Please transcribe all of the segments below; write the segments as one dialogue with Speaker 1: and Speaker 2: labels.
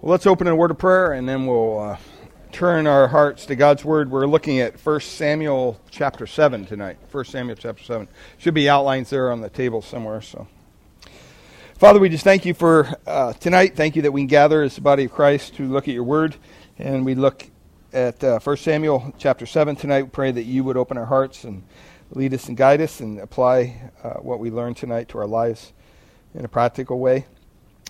Speaker 1: Well, let's open in a word of prayer and then we'll uh, turn our hearts to God's word. We're looking at 1 Samuel chapter 7 tonight. 1 Samuel chapter 7. Should be outlines there on the table somewhere. So, Father, we just thank you for uh, tonight. Thank you that we can gather as the body of Christ to look at your word. And we look at uh, 1 Samuel chapter 7 tonight. We pray that you would open our hearts and lead us and guide us and apply uh, what we learned tonight to our lives in a practical way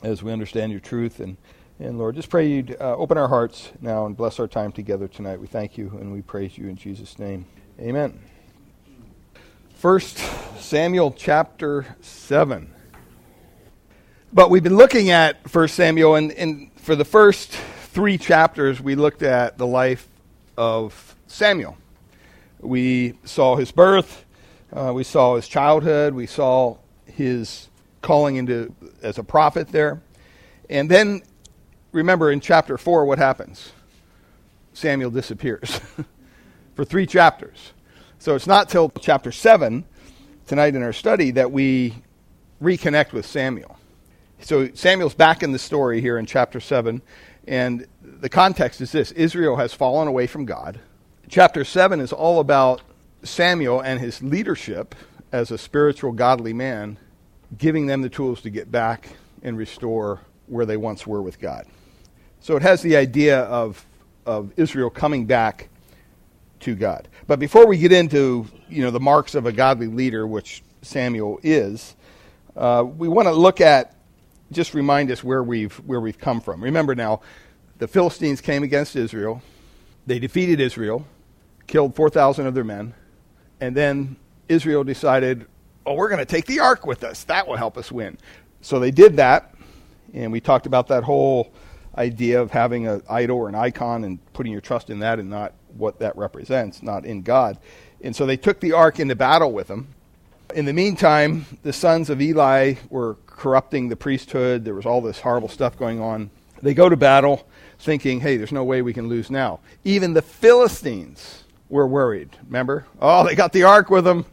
Speaker 1: as we understand your truth and and Lord, just pray you'd uh, open our hearts now and bless our time together tonight. We thank you and we praise you in Jesus' name. Amen. First Samuel chapter 7. But we've been looking at First Samuel, and, and for the first three chapters, we looked at the life of Samuel. We saw his birth, uh, we saw his childhood, we saw his calling into as a prophet there. And then remember in chapter 4 what happens? Samuel disappears for three chapters. So it's not till chapter 7 tonight in our study that we reconnect with Samuel. So Samuel's back in the story here in chapter 7, and the context is this Israel has fallen away from God. Chapter 7 is all about Samuel and his leadership as a spiritual, godly man, giving them the tools to get back and restore where they once were with God. So it has the idea of, of Israel coming back to God. But before we get into you know the marks of a godly leader, which Samuel is, uh, we want to look at just remind us where we've where we've come from. Remember now, the Philistines came against Israel. They defeated Israel, killed four thousand of their men, and then Israel decided, "Oh, we're going to take the ark with us. That will help us win." So they did that, and we talked about that whole idea of having an idol or an icon and putting your trust in that and not what that represents, not in God. And so they took the ark into battle with them. In the meantime, the sons of Eli were corrupting the priesthood. There was all this horrible stuff going on. They go to battle thinking, hey, there's no way we can lose now. Even the Philistines were worried. Remember? Oh, they got the ark with them.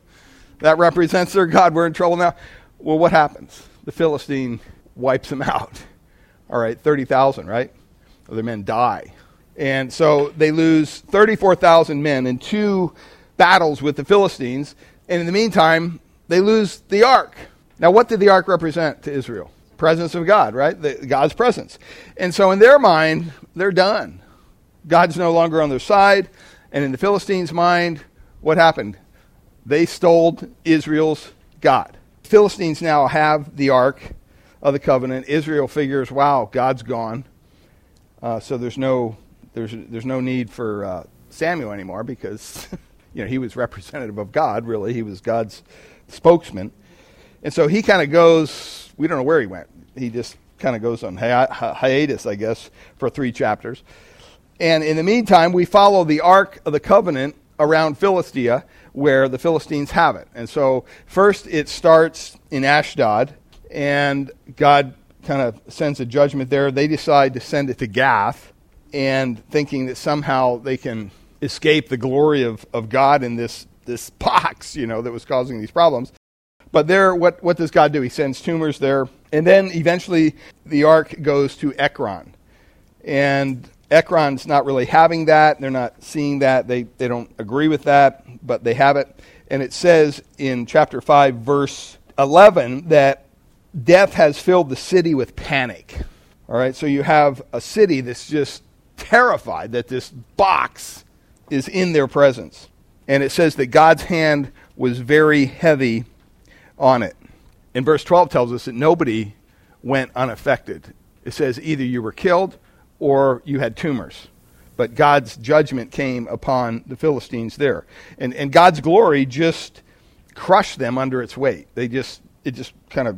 Speaker 1: That represents their God. We're in trouble now. Well, what happens? The Philistine wipes them out all right, 30,000, right? Other men die. And so they lose 34,000 men in two battles with the Philistines. And in the meantime, they lose the ark. Now, what did the ark represent to Israel? Presence of God, right? The, God's presence. And so in their mind, they're done. God's no longer on their side. And in the Philistines' mind, what happened? They stole Israel's God. Philistines now have the ark of the covenant. Israel figures, wow, God's gone. Uh, so there's no, there's, there's no need for uh, Samuel anymore because you know, he was representative of God, really. He was God's spokesman. And so he kind of goes, we don't know where he went. He just kind of goes on hi- hiatus, I guess, for three chapters. And in the meantime, we follow the Ark of the Covenant around Philistia, where the Philistines have it. And so first it starts in Ashdod, and God kind of sends a judgment there. They decide to send it to Gath, and thinking that somehow they can escape the glory of, of God in this, this box, you know, that was causing these problems. But there, what, what does God do? He sends tumors there. And then eventually the ark goes to Ekron. And Ekron's not really having that. They're not seeing that. They, they don't agree with that, but they have it. And it says in chapter 5, verse 11, that death has filled the city with panic. All right, so you have a city that's just terrified that this box is in their presence. And it says that God's hand was very heavy on it. And verse 12 tells us that nobody went unaffected. It says either you were killed or you had tumors. But God's judgment came upon the Philistines there. And, and God's glory just crushed them under its weight. They just, it just kind of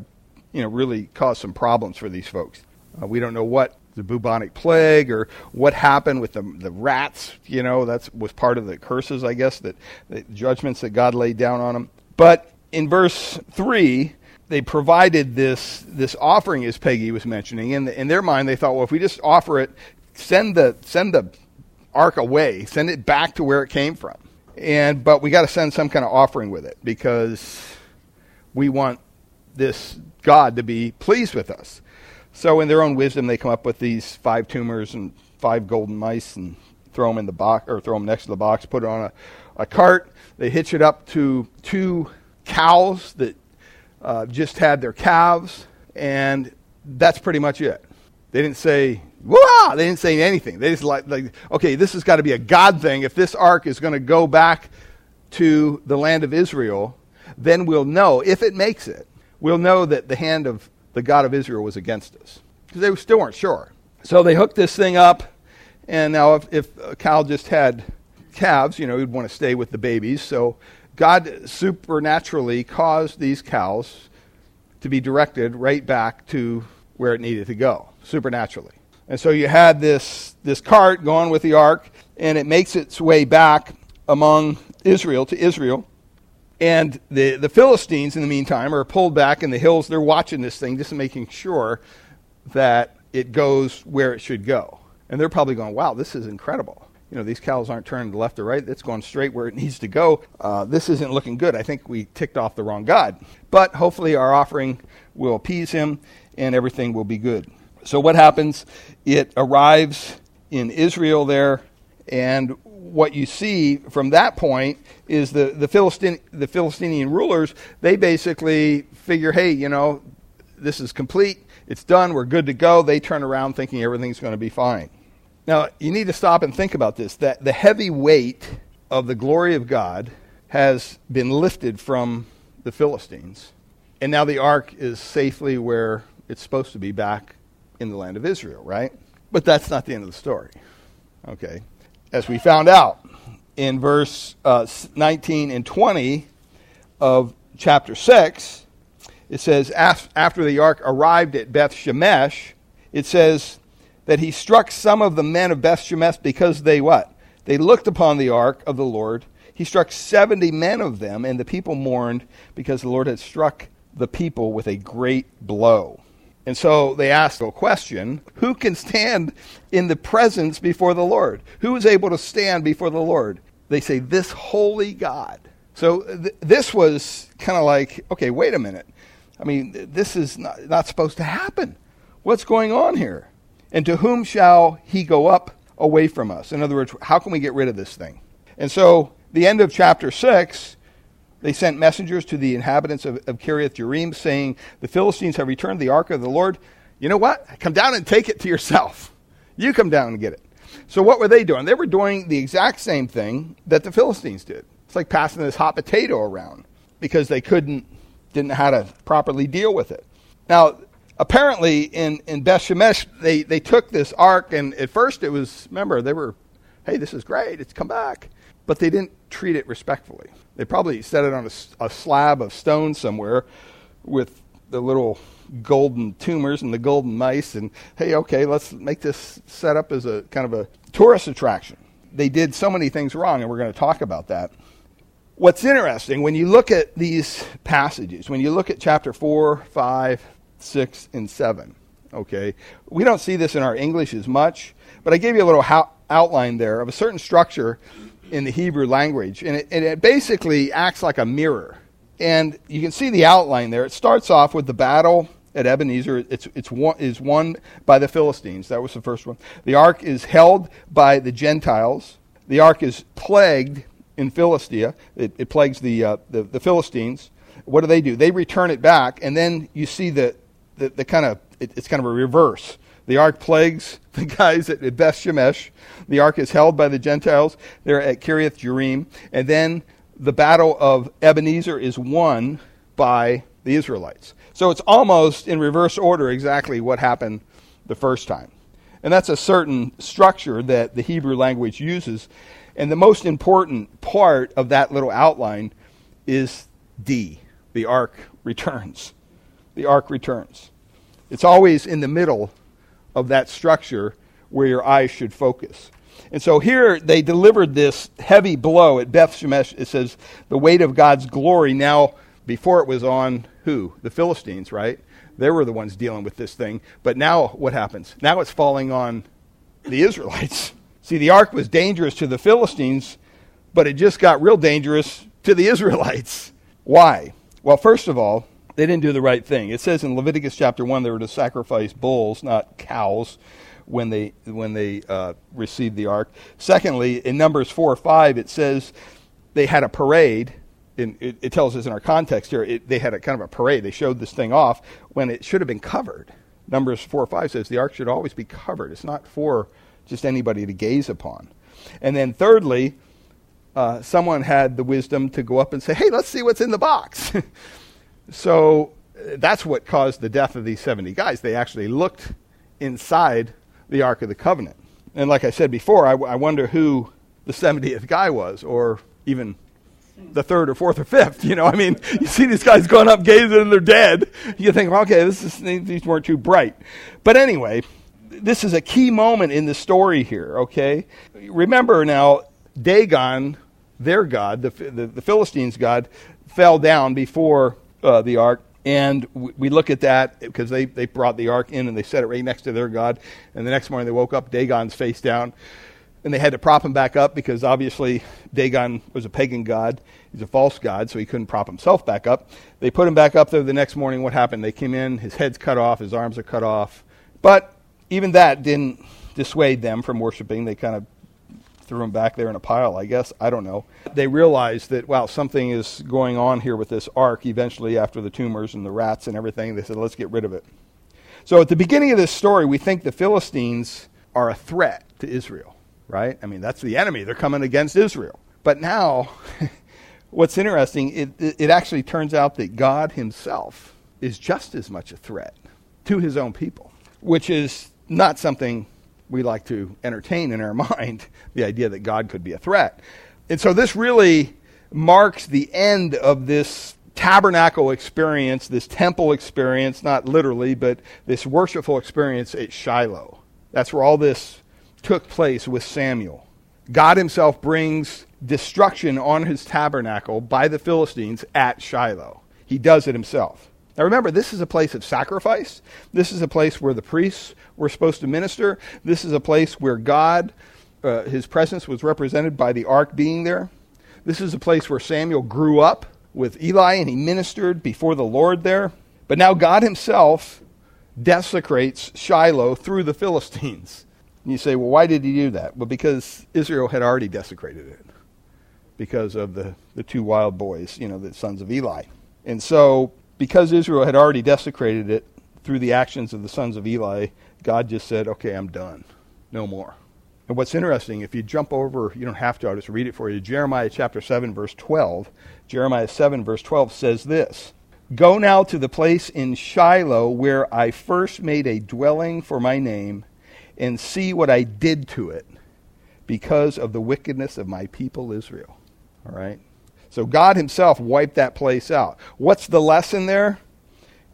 Speaker 1: you know, really caused some problems for these folks. Uh, we don't know what the bubonic plague or what happened with the, the rats. You know, that was part of the curses, I guess, that the judgments that God laid down on them. But in verse 3, they provided this, this offering, as Peggy was mentioning. In, the, in their mind, they thought, well, if we just offer it, send the, send the ark away, send it back to where it came from. And, but we got to send some kind of offering with it because we want this God to be pleased with us. So, in their own wisdom, they come up with these five tumors and five golden mice and throw them in the box or throw them next to the box, put it on a, a cart. They hitch it up to two cows that uh, just had their calves, and that's pretty much it. They didn't say, Wah! They didn't say anything. They just like, like okay, this has got to be a God thing. If this ark is going to go back to the land of Israel, then we'll know, if it makes it, we'll know that the hand of the God of Israel was against us. Because they still weren't sure. So they hooked this thing up, and now if, if a cow just had calves, you know, he'd want to stay with the babies. So God supernaturally caused these cows to be directed right back to where it needed to go, supernaturally. And so you had this, this cart going with the ark, and it makes its way back among Israel to Israel. And the, the Philistines, in the meantime, are pulled back in the hills. They're watching this thing, just making sure that it goes where it should go. And they're probably going, wow, this is incredible. You know, these cows aren't turning left or right. It's going straight where it needs to go. Uh, this isn't looking good. I think we ticked off the wrong God. But hopefully our offering will appease him and everything will be good. So what happens? It arrives in Israel there, and what you see from that point is the, the, Philistine, the Philistinian rulers, they basically figure, hey, you know, this is complete, it's done, we're good to go. They turn around thinking everything's going to be fine. Now, you need to stop and think about this that the heavy weight of the glory of God has been lifted from the Philistines, and now the ark is safely where it's supposed to be back in the land of Israel, right? But that's not the end of the story. Okay. As we found out in verse uh, 19 and 20 of chapter 6, it says, after the ark arrived at Beth Shemesh, it says that he struck some of the men of Beth Shemesh because they what? They looked upon the ark of the Lord. He struck 70 men of them, and the people mourned because the Lord had struck the people with a great blow. And so they ask a question Who can stand in the presence before the Lord? Who is able to stand before the Lord? They say, This holy God. So th- this was kind of like, okay, wait a minute. I mean, th- this is not, not supposed to happen. What's going on here? And to whom shall he go up away from us? In other words, how can we get rid of this thing? And so the end of chapter 6 they sent messengers to the inhabitants of, of Kiriath Jearim, saying, The Philistines have returned the ark of the Lord. You know what? Come down and take it to yourself. You come down and get it. So, what were they doing? They were doing the exact same thing that the Philistines did. It's like passing this hot potato around because they couldn't, didn't know how to properly deal with it. Now, apparently in, in Beth Shemesh, they, they took this ark, and at first it was, remember, they were, hey, this is great, it's come back. But they didn't treat it respectfully. They probably set it on a, a slab of stone somewhere with the little golden tumors and the golden mice and hey okay let's make this set up as a kind of a tourist attraction they did so many things wrong and we're going to talk about that what's interesting when you look at these passages when you look at chapter 4 5 6 and 7 okay we don't see this in our english as much but i gave you a little how, outline there of a certain structure in the Hebrew language. And it, and it basically acts like a mirror. And you can see the outline there. It starts off with the battle at Ebenezer. It's, it's one, is won by the Philistines. That was the first one. The ark is held by the Gentiles. The ark is plagued in Philistia. It, it plagues the, uh, the, the, Philistines. What do they do? They return it back, and then you see the, the, the kind of, it, it's kind of a reverse. The ark plagues the guys at Beth Shemesh. The ark is held by the Gentiles. They're at Kiriath Jearim. And then the battle of Ebenezer is won by the Israelites. So it's almost in reverse order exactly what happened the first time. And that's a certain structure that the Hebrew language uses. And the most important part of that little outline is D. The ark returns. The ark returns. It's always in the middle of that structure where your eyes should focus. And so here they delivered this heavy blow at Beth Shemesh. It says the weight of God's glory now, before it was on who? The Philistines, right? They were the ones dealing with this thing. But now what happens? Now it's falling on the Israelites. See, the ark was dangerous to the Philistines, but it just got real dangerous to the Israelites. Why? Well, first of all, they didn't do the right thing. It says in Leviticus chapter 1 they were to sacrifice bulls, not cows, when they, when they uh, received the ark. Secondly, in Numbers 4 or 5, it says they had a parade. In, it, it, tells us in our context here, it, they had a kind of a parade. They showed this thing off when it should have been covered. Numbers 4 or 5 says the ark should always be covered. It's not for just anybody to gaze upon. And then thirdly, uh, someone had the wisdom to go up and say, hey, let's see what's in the box. so uh, that's what caused the death of these 70 guys. They actually looked inside the Ark of the Covenant. And like I said before, I, I wonder who the 70th guy was, or even the third or fourth or fifth. You know, I mean, you see these guys going up gazing and they're dead. You think, well, okay, this is, these weren't too bright. But anyway, this is a key moment in the story here, okay? Remember now, Dagon, their god, the, the, the Philistines' god, fell down before uh, the ark. And we look at that because they, they brought the ark in and they set it right next to their God. And the next morning they woke up, Dagon's face down. And they had to prop him back up because obviously Dagon was a pagan god. He's a false god, so he couldn't prop himself back up. They put him back up there the next morning. What happened? They came in, his head's cut off, his arms are cut off. But even that didn't dissuade them from worshiping. They kind of threw them back there in a pile, I guess. I don't know. They realized that, wow, something is going on here with this ark eventually after the tumors and the rats and everything. They said, let's get rid of it. So at the beginning of this story, we think the Philistines are a threat to Israel, right? I mean, that's the enemy. They're coming against Israel. But now, what's interesting, it, it actually turns out that God himself is just as much a threat to his own people, which is not something we like to entertain in our mind the idea that God could be a threat. And so this really marks the end of this tabernacle experience, this temple experience, not literally, but this worshipful experience at Shiloh. That's where all this took place with Samuel. God himself brings destruction on his tabernacle by the Philistines at Shiloh. He does it himself. Now remember, this is a place of sacrifice. This is a place where the priests were supposed to minister. This is a place where God, uh, his presence was represented by the ark being there. This is a place where Samuel grew up with Eli and he ministered before the Lord there. But now God himself desecrates Shiloh through the Philistines. And you say, well, why did he do that? Well, because Israel had already desecrated it because of the, the two wild boys, you know, the sons of Eli. And so because Israel had already desecrated it through the actions of the sons of Eli, God just said, okay, I'm done. No more. And what's interesting, if you jump over, you don't have to, I'll just read it for you. Jeremiah chapter 7, verse 12. Jeremiah 7, verse 12 says this Go now to the place in Shiloh where I first made a dwelling for my name, and see what I did to it because of the wickedness of my people Israel. All right? So God Himself wiped that place out. What's the lesson there?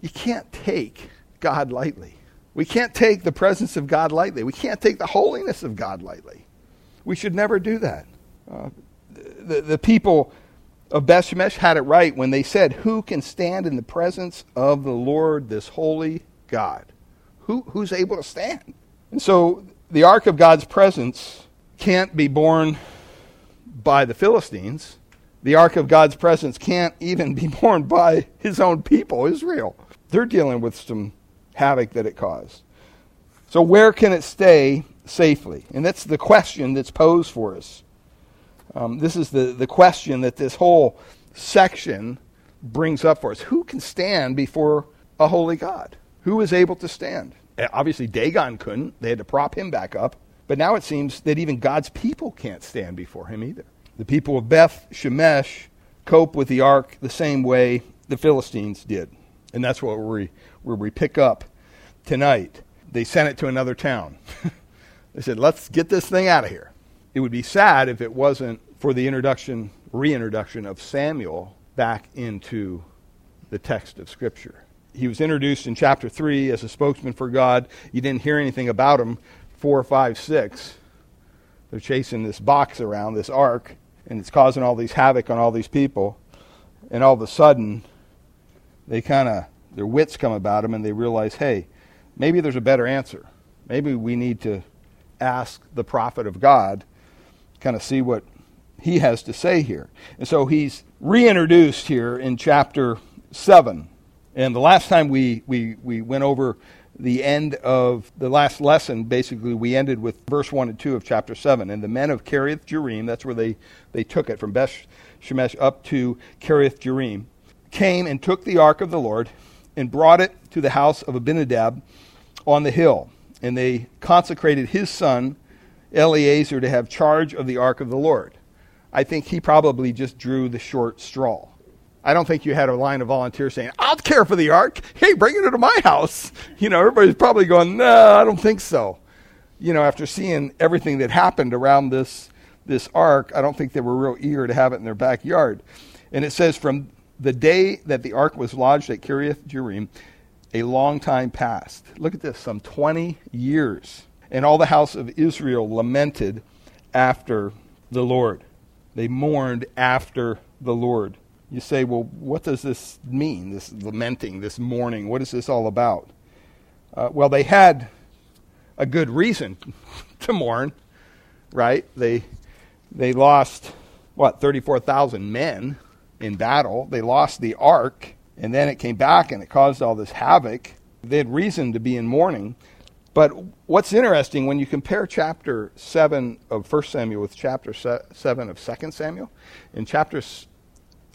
Speaker 1: You can't take God lightly. We can't take the presence of God lightly. We can't take the holiness of God lightly. We should never do that. Uh, the, the people of Beth Shemesh had it right when they said, Who can stand in the presence of the Lord, this holy God? Who, who's able to stand? And so the ark of God's presence can't be borne by the Philistines the ark of God's presence can't even be borne by his own people, Israel. They're dealing with some havoc that it caused. So, where can it stay safely? And that's the question that's posed for us. Um, this is the, the question that this whole section brings up for us. Who can stand before a holy God? Who is able to stand? Eh, obviously, Dagon couldn't. They had to prop him back up. But now it seems that even God's people can't stand before him either. The people of Beth Shemesh cope with the ark the same way the Philistines did. And that's what we, where we pick up tonight. They sent it to another town. they said, let's get this thing out of here. It would be sad if it wasn't for the introduction, reintroduction of Samuel back into the text of Scripture. He was introduced in chapter 3 as a spokesman for God. You didn't hear anything about him 4, 5, 6. They're chasing this box around, this ark and it's causing all these havoc on all these people. And all of a sudden, they kind of, their wits come about them and they realize, hey, maybe there's a better answer. Maybe we need to ask the prophet of God, kind of see what he has to say here. And so he's reintroduced here in chapter 7. And the last time we, we, we went over the end of the last lesson, basically, we ended with verse 1 and 2 of chapter 7. And the men of Kiriath Jearim, that's where they, they took it from Beth Shemesh up to Kiriath Jearim, came and took the ark of the Lord and brought it to the house of Abinadab on the hill. And they consecrated his son, Eleazar, to have charge of the ark of the Lord. I think he probably just drew the short straw. I don't think you had a line of volunteers saying, I'll care for the ark. Hey, bring it to my house. You know, everybody's probably going, no, I don't think so. You know, after seeing everything that happened around this, this ark, I don't think they were real eager to have it in their backyard. And it says, from the day that the ark was lodged at Kiriath Jearim, a long time passed. Look at this, some 20 years. And all the house of Israel lamented after the Lord. They mourned after the Lord. You say, well, what does this mean, this lamenting, this mourning? What is this all about? Uh, well, they had a good reason to mourn, right? They, they lost, what, 34,000 men in battle. They lost the ark, and then it came back and it caused all this havoc. They had reason to be in mourning. But what's interesting when you compare chapter 7 of 1 Samuel with chapter 7 of 2 Samuel, in chapter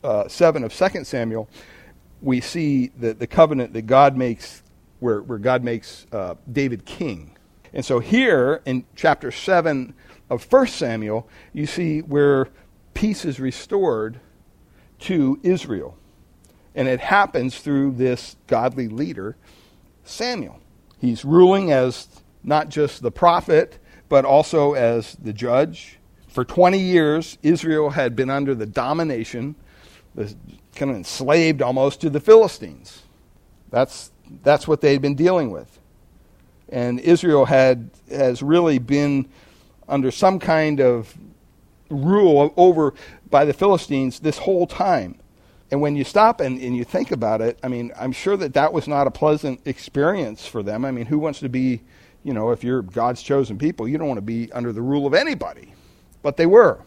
Speaker 1: uh, 7 of 2 Samuel, we see the, the covenant that God makes, where, where God makes uh, David king. And so here in chapter 7 of 1 Samuel, you see where peace is restored to Israel. And it happens through this godly leader, Samuel. He's ruling as not just the prophet, but also as the judge. For 20 years, Israel had been under the domination, kind of enslaved almost to the Philistines. That's, that's what they'd been dealing with. And Israel had, has really been under some kind of rule over by the Philistines this whole time. And when you stop and, and you think about it, I mean, I'm sure that that was not a pleasant experience for them. I mean, who wants to be, you know, if you're God's chosen people, you don't want to be under the rule of anybody. But they were.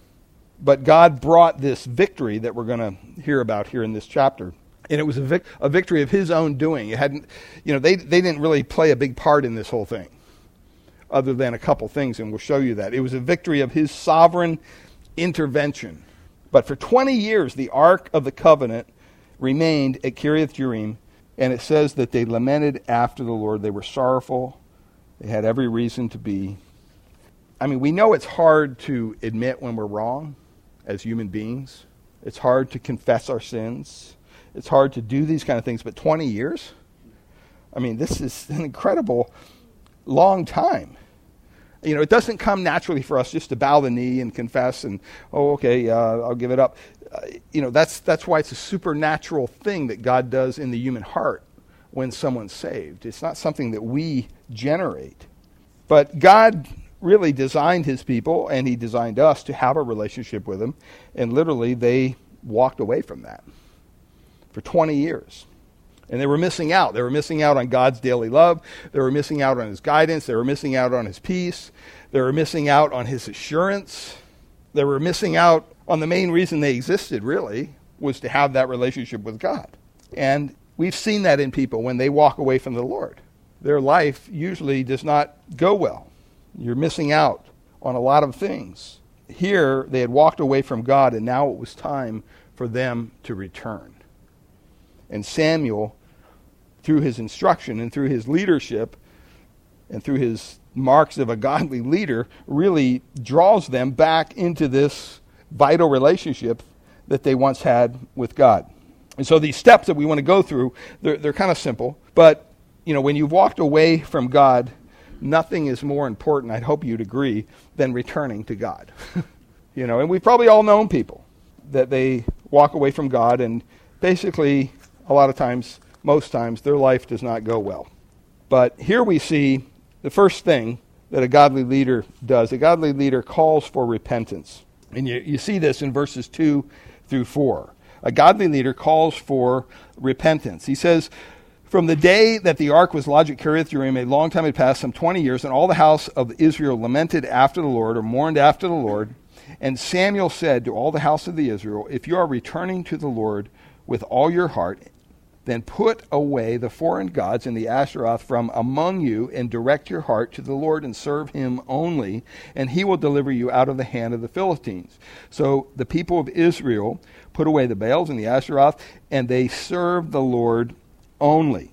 Speaker 1: But God brought this victory that we're going to hear about here in this chapter. And it was a, vic- a victory of his own doing. It hadn't, you know, they, they didn't really play a big part in this whole thing, other than a couple things, and we'll show you that. It was a victory of his sovereign intervention. But for 20 years, the Ark of the Covenant remained at Kiriath Jearim, and it says that they lamented after the Lord. They were sorrowful. They had every reason to be. I mean, we know it's hard to admit when we're wrong as human beings. It's hard to confess our sins. It's hard to do these kind of things. But 20 years? I mean, this is an incredible long time. You know, it doesn't come naturally for us just to bow the knee and confess and, oh, okay, uh, I'll give it up. Uh, you know, that's, that's why it's a supernatural thing that God does in the human heart when someone's saved. It's not something that we generate. But God really designed his people and he designed us to have a relationship with him. And literally, they walked away from that for 20 years. And they were missing out. They were missing out on God's daily love. They were missing out on His guidance. They were missing out on His peace. They were missing out on His assurance. They were missing out on the main reason they existed, really, was to have that relationship with God. And we've seen that in people when they walk away from the Lord. Their life usually does not go well. You're missing out on a lot of things. Here, they had walked away from God, and now it was time for them to return. And Samuel through his instruction and through his leadership and through his marks of a godly leader, really draws them back into this vital relationship that they once had with God. And so these steps that we want to go through, they're, they're kind of simple. But, you know, when you've walked away from God, nothing is more important, I'd hope you'd agree, than returning to God. you know, and we've probably all known people that they walk away from God and basically, a lot of times, most times their life does not go well. But here we see the first thing that a godly leader does. A godly leader calls for repentance. And you, you see this in verses 2 through 4. A godly leader calls for repentance. He says, From the day that the ark was lodged at Kiriath a long time had passed, some 20 years, and all the house of Israel lamented after the Lord, or mourned after the Lord. And Samuel said to all the house of the Israel, If you are returning to the Lord with all your heart, then put away the foreign gods and the Asheroth from among you, and direct your heart to the Lord and serve him only, and he will deliver you out of the hand of the Philistines. So the people of Israel put away the Baals and the Asheroth, and they served the Lord only.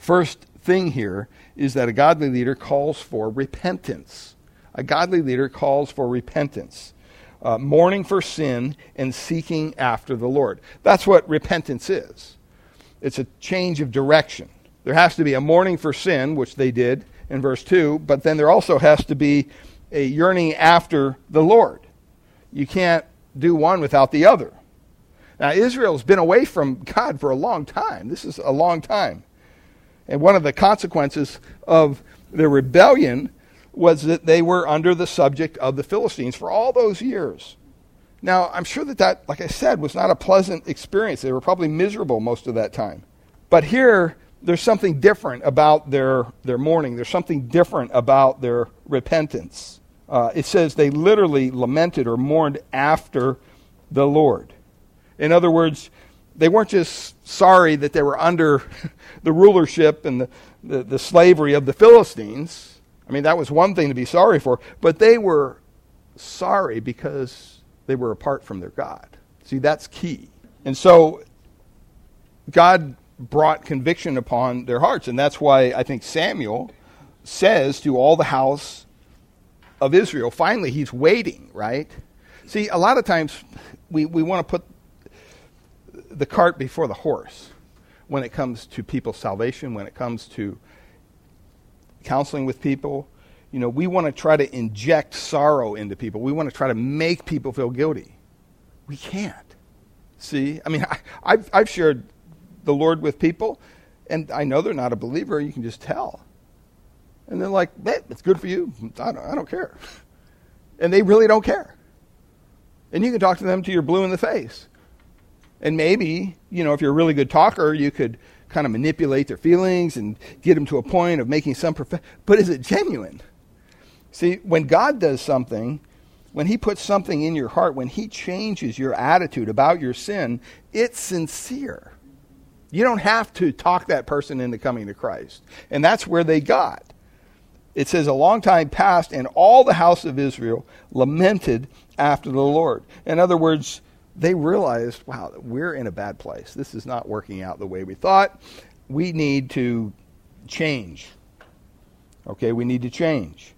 Speaker 1: First thing here is that a godly leader calls for repentance. A godly leader calls for repentance. Uh, mourning for sin and seeking after the Lord. That's what repentance is it's a change of direction. There has to be a mourning for sin, which they did in verse 2, but then there also has to be a yearning after the Lord. You can't do one without the other. Now, Israel's been away from God for a long time. This is a long time. And one of the consequences of their rebellion was that they were under the subject of the Philistines for all those years. Now, I'm sure that that, like I said, was not a pleasant experience. They were probably miserable most of that time. But here, there's something different about their, their mourning. There's something different about their repentance. Uh, it says they literally lamented or mourned after the Lord. In other words, they weren't just sorry that they were under the rulership and the, the, the slavery of the Philistines. I mean, that was one thing to be sorry for, but they were sorry because they were apart from their God. See, that's key. And so God brought conviction upon their hearts. And that's why I think Samuel says to all the house of Israel, finally, he's waiting, right? See, a lot of times we, we want to put the cart before the horse when it comes to people's salvation, when it comes to counseling with people you know, we want to try to inject sorrow into people. We want to try to make people feel guilty. We can't. See, I mean, I, have I've shared the Lord with people, and I know they're not a believer. You can just tell. And they're like, man, it's good for you. I don't, I don't care. And they really don't care. And you can talk to them till you're blue in the face. And maybe, you know, if you're a really good talker, you could kind of manipulate their feelings and get them to a point of making some prof- but is it genuine See, when God does something, when He puts something in your heart, when He changes your attitude about your sin, it's sincere. You don't have to talk that person into coming to Christ. And that's where they got. It says, A long time passed, and all the house of Israel lamented after the Lord. In other words, they realized, wow, we're in a bad place. This is not working out the way we thought. We need to change. Okay, we need to change.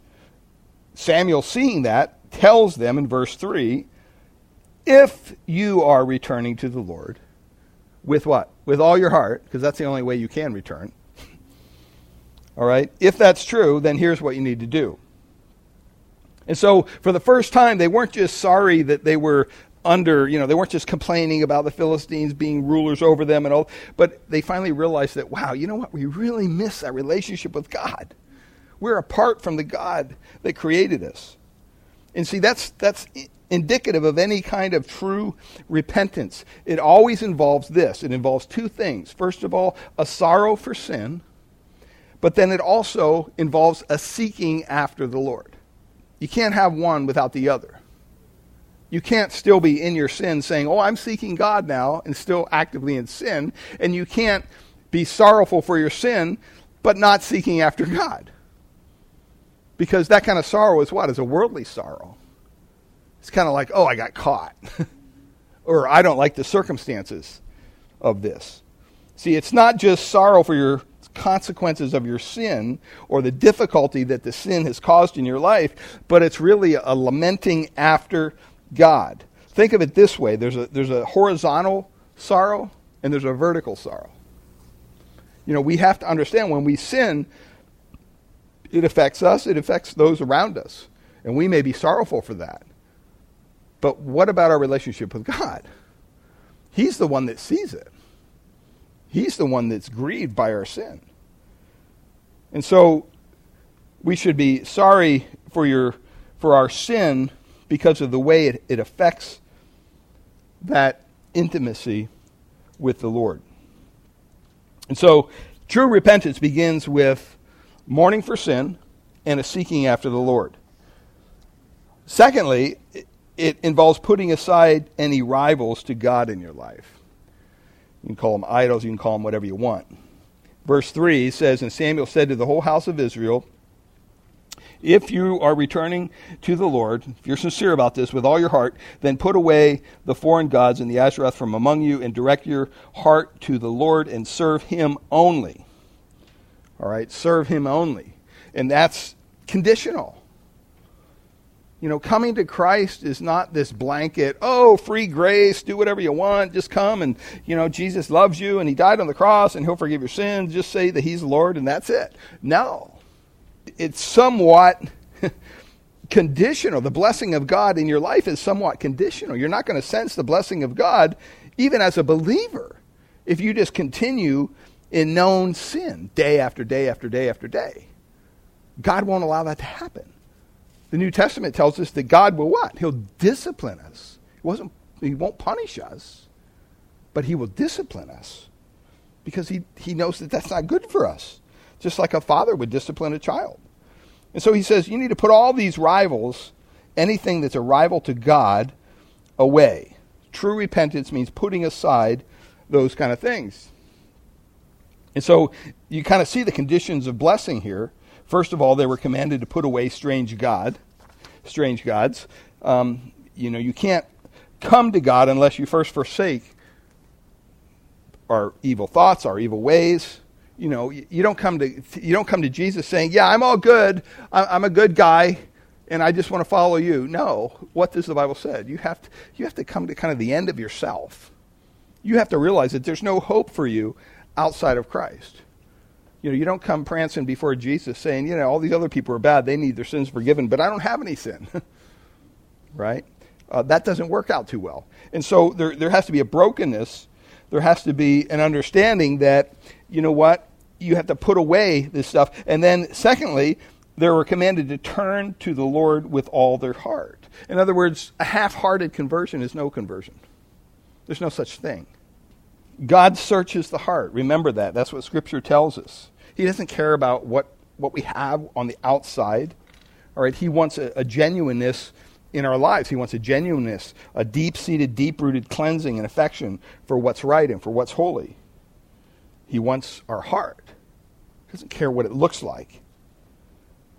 Speaker 1: Samuel, seeing that, tells them in verse 3 if you are returning to the Lord, with what? With all your heart, because that's the only way you can return. all right? If that's true, then here's what you need to do. And so, for the first time, they weren't just sorry that they were under, you know, they weren't just complaining about the Philistines being rulers over them and all, but they finally realized that, wow, you know what? We really miss that relationship with God. We're apart from the God that created us. And see, that's, that's indicative of any kind of true repentance. It always involves this it involves two things. First of all, a sorrow for sin, but then it also involves a seeking after the Lord. You can't have one without the other. You can't still be in your sin saying, Oh, I'm seeking God now, and still actively in sin. And you can't be sorrowful for your sin, but not seeking after God. Because that kind of sorrow is what? Is a worldly sorrow. It's kind of like, oh, I got caught. or I don't like the circumstances of this. See, it's not just sorrow for your consequences of your sin or the difficulty that the sin has caused in your life, but it's really a lamenting after God. Think of it this way there's a, there's a horizontal sorrow and there's a vertical sorrow. You know, we have to understand when we sin, it affects us, it affects those around us. And we may be sorrowful for that. But what about our relationship with God? He's the one that sees it. He's the one that's grieved by our sin. And so we should be sorry for your for our sin because of the way it, it affects that intimacy with the Lord. And so true repentance begins with mourning for sin, and a seeking after the Lord. Secondly, it involves putting aside any rivals to God in your life. You can call them idols, you can call them whatever you want. Verse 3 says, And Samuel said to the whole house of Israel, if you are returning to the Lord, if you're sincere about this with all your heart, then put away the foreign gods and the Asherah from among you and direct your heart to the Lord and serve him only. All right, serve him only. And that's conditional. You know, coming to Christ is not this blanket, oh, free grace, do whatever you want, just come and, you know, Jesus loves you and he died on the cross and he'll forgive your sins. Just say that he's Lord and that's it. No. It's somewhat conditional. The blessing of God in your life is somewhat conditional. You're not going to sense the blessing of God even as a believer if you just continue in known sin day after day after day after day. God won't allow that to happen. The New Testament tells us that God will what? He'll discipline us. He, wasn't, he won't punish us, but he will discipline us because he, he knows that that's not good for us, just like a father would discipline a child. And so he says, you need to put all these rivals, anything that's a rival to God, away. True repentance means putting aside those kind of things. And so you kind of see the conditions of blessing here. First of all, they were commanded to put away strange God, strange gods. Um, you know, you can't come to God unless you first forsake our evil thoughts, our evil ways. You know, you don't come to you don't come to Jesus saying, "Yeah, I'm all good. I'm a good guy, and I just want to follow you." No, what does the Bible say? You have to you have to come to kind of the end of yourself. You have to realize that there's no hope for you outside of Christ. You know, you don't come prancing before Jesus saying, you know, all these other people are bad. They need their sins forgiven, but I don't have any sin. right? Uh, that doesn't work out too well. And so there, there has to be a brokenness. There has to be an understanding that, you know what, you have to put away this stuff. And then, secondly, they were commanded to turn to the Lord with all their heart. In other words, a half hearted conversion is no conversion, there's no such thing. God searches the heart. Remember that. That's what Scripture tells us. He doesn't care about what, what we have on the outside. All right, He wants a, a genuineness in our lives. He wants a genuineness, a deep seated, deep rooted cleansing and affection for what's right and for what's holy. He wants our heart. He doesn't care what it looks like.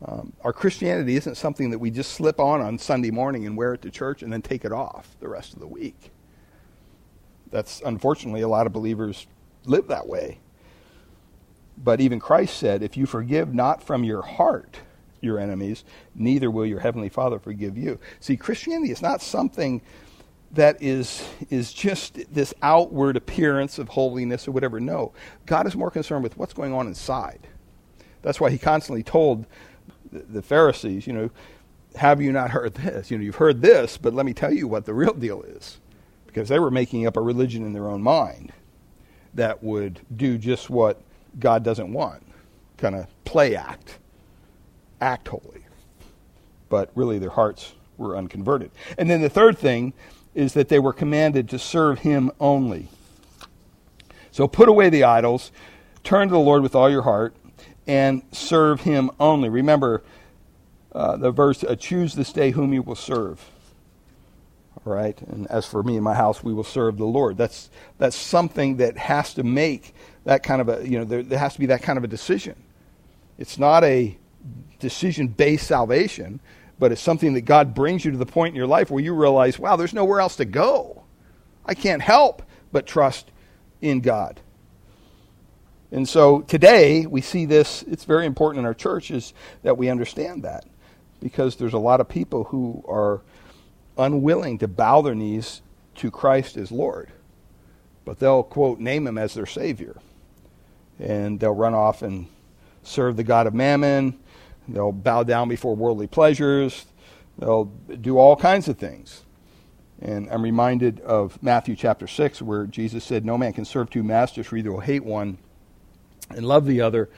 Speaker 1: Um, our Christianity isn't something that we just slip on on Sunday morning and wear it to church and then take it off the rest of the week. That's unfortunately a lot of believers live that way. But even Christ said, if you forgive not from your heart your enemies, neither will your heavenly Father forgive you. See, Christianity is not something that is is just this outward appearance of holiness or whatever. No, God is more concerned with what's going on inside. That's why he constantly told the, the Pharisees, you know, have you not heard this? You know, you've heard this, but let me tell you what the real deal is because they were making up a religion in their own mind that would do just what God doesn't want kind of play act, act holy. But really, their hearts were unconverted. And then the third thing is that they were commanded to serve Him only. So put away the idols, turn to the Lord with all your heart, and serve Him only. Remember uh, the verse, uh, choose this day whom you will serve. All right. And as for me and my house, we will serve the Lord. That's that's something that has to make that kind of a you know there, there has to be that kind of a decision. It's not a decision based salvation, but it's something that God brings you to the point in your life where you realize, wow, there's nowhere else to go. I can't help but trust in God. And so today we see this, it's very important in our churches that we understand that because there's a lot of people who are unwilling to bow their knees to Christ as Lord. But they'll, quote, name him as their Savior. And they'll run off and serve the God of mammon. They'll bow down before worldly pleasures. They'll do all kinds of things. And I'm reminded of Matthew chapter 6, where Jesus said, No man can serve two masters, for either will hate one and love the other,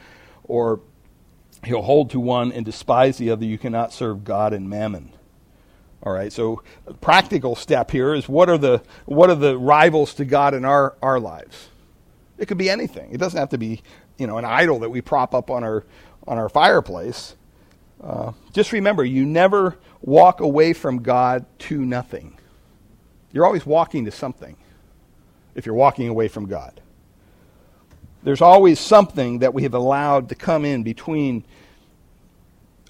Speaker 1: or he'll hold to one and despise the other. You cannot serve God and mammon. All right, so practical step here is what are the what are the rivals to God in our, our lives? It could be anything. It doesn't have to be you know an idol that we prop up on our on our fireplace. Uh, just remember, you never walk away from God to nothing. You're always walking to something. if you're walking away from God. There's always something that we have allowed to come in between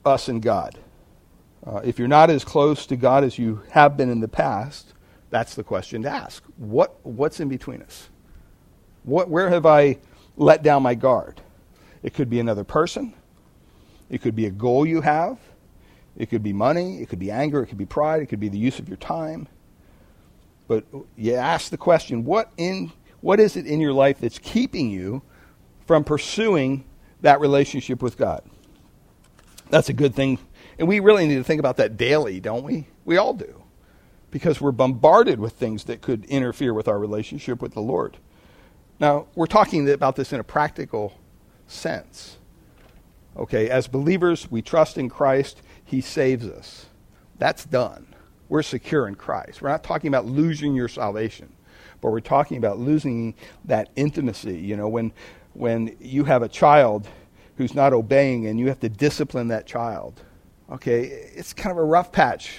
Speaker 1: us and God. Uh, if you're not as close to God as you have been in the past, that's the question to ask. What, what's in between us? What, where have I let down my guard? It could be another person. It could be a goal you have. It could be money. It could be anger. It could be pride. It could be the use of your time. But you ask the question what, in, what is it in your life that's keeping you from pursuing that relationship with God? That's a good thing. And we really need to think about that daily, don't we? We all do. Because we're bombarded with things that could interfere with our relationship with the Lord. Now, we're talking about this in a practical sense. Okay, as believers, we trust in Christ, He saves us. That's done. We're secure in Christ. We're not talking about losing your salvation, but we're talking about losing that intimacy. You know, when, when you have a child who's not obeying and you have to discipline that child, okay, it's kind of a rough patch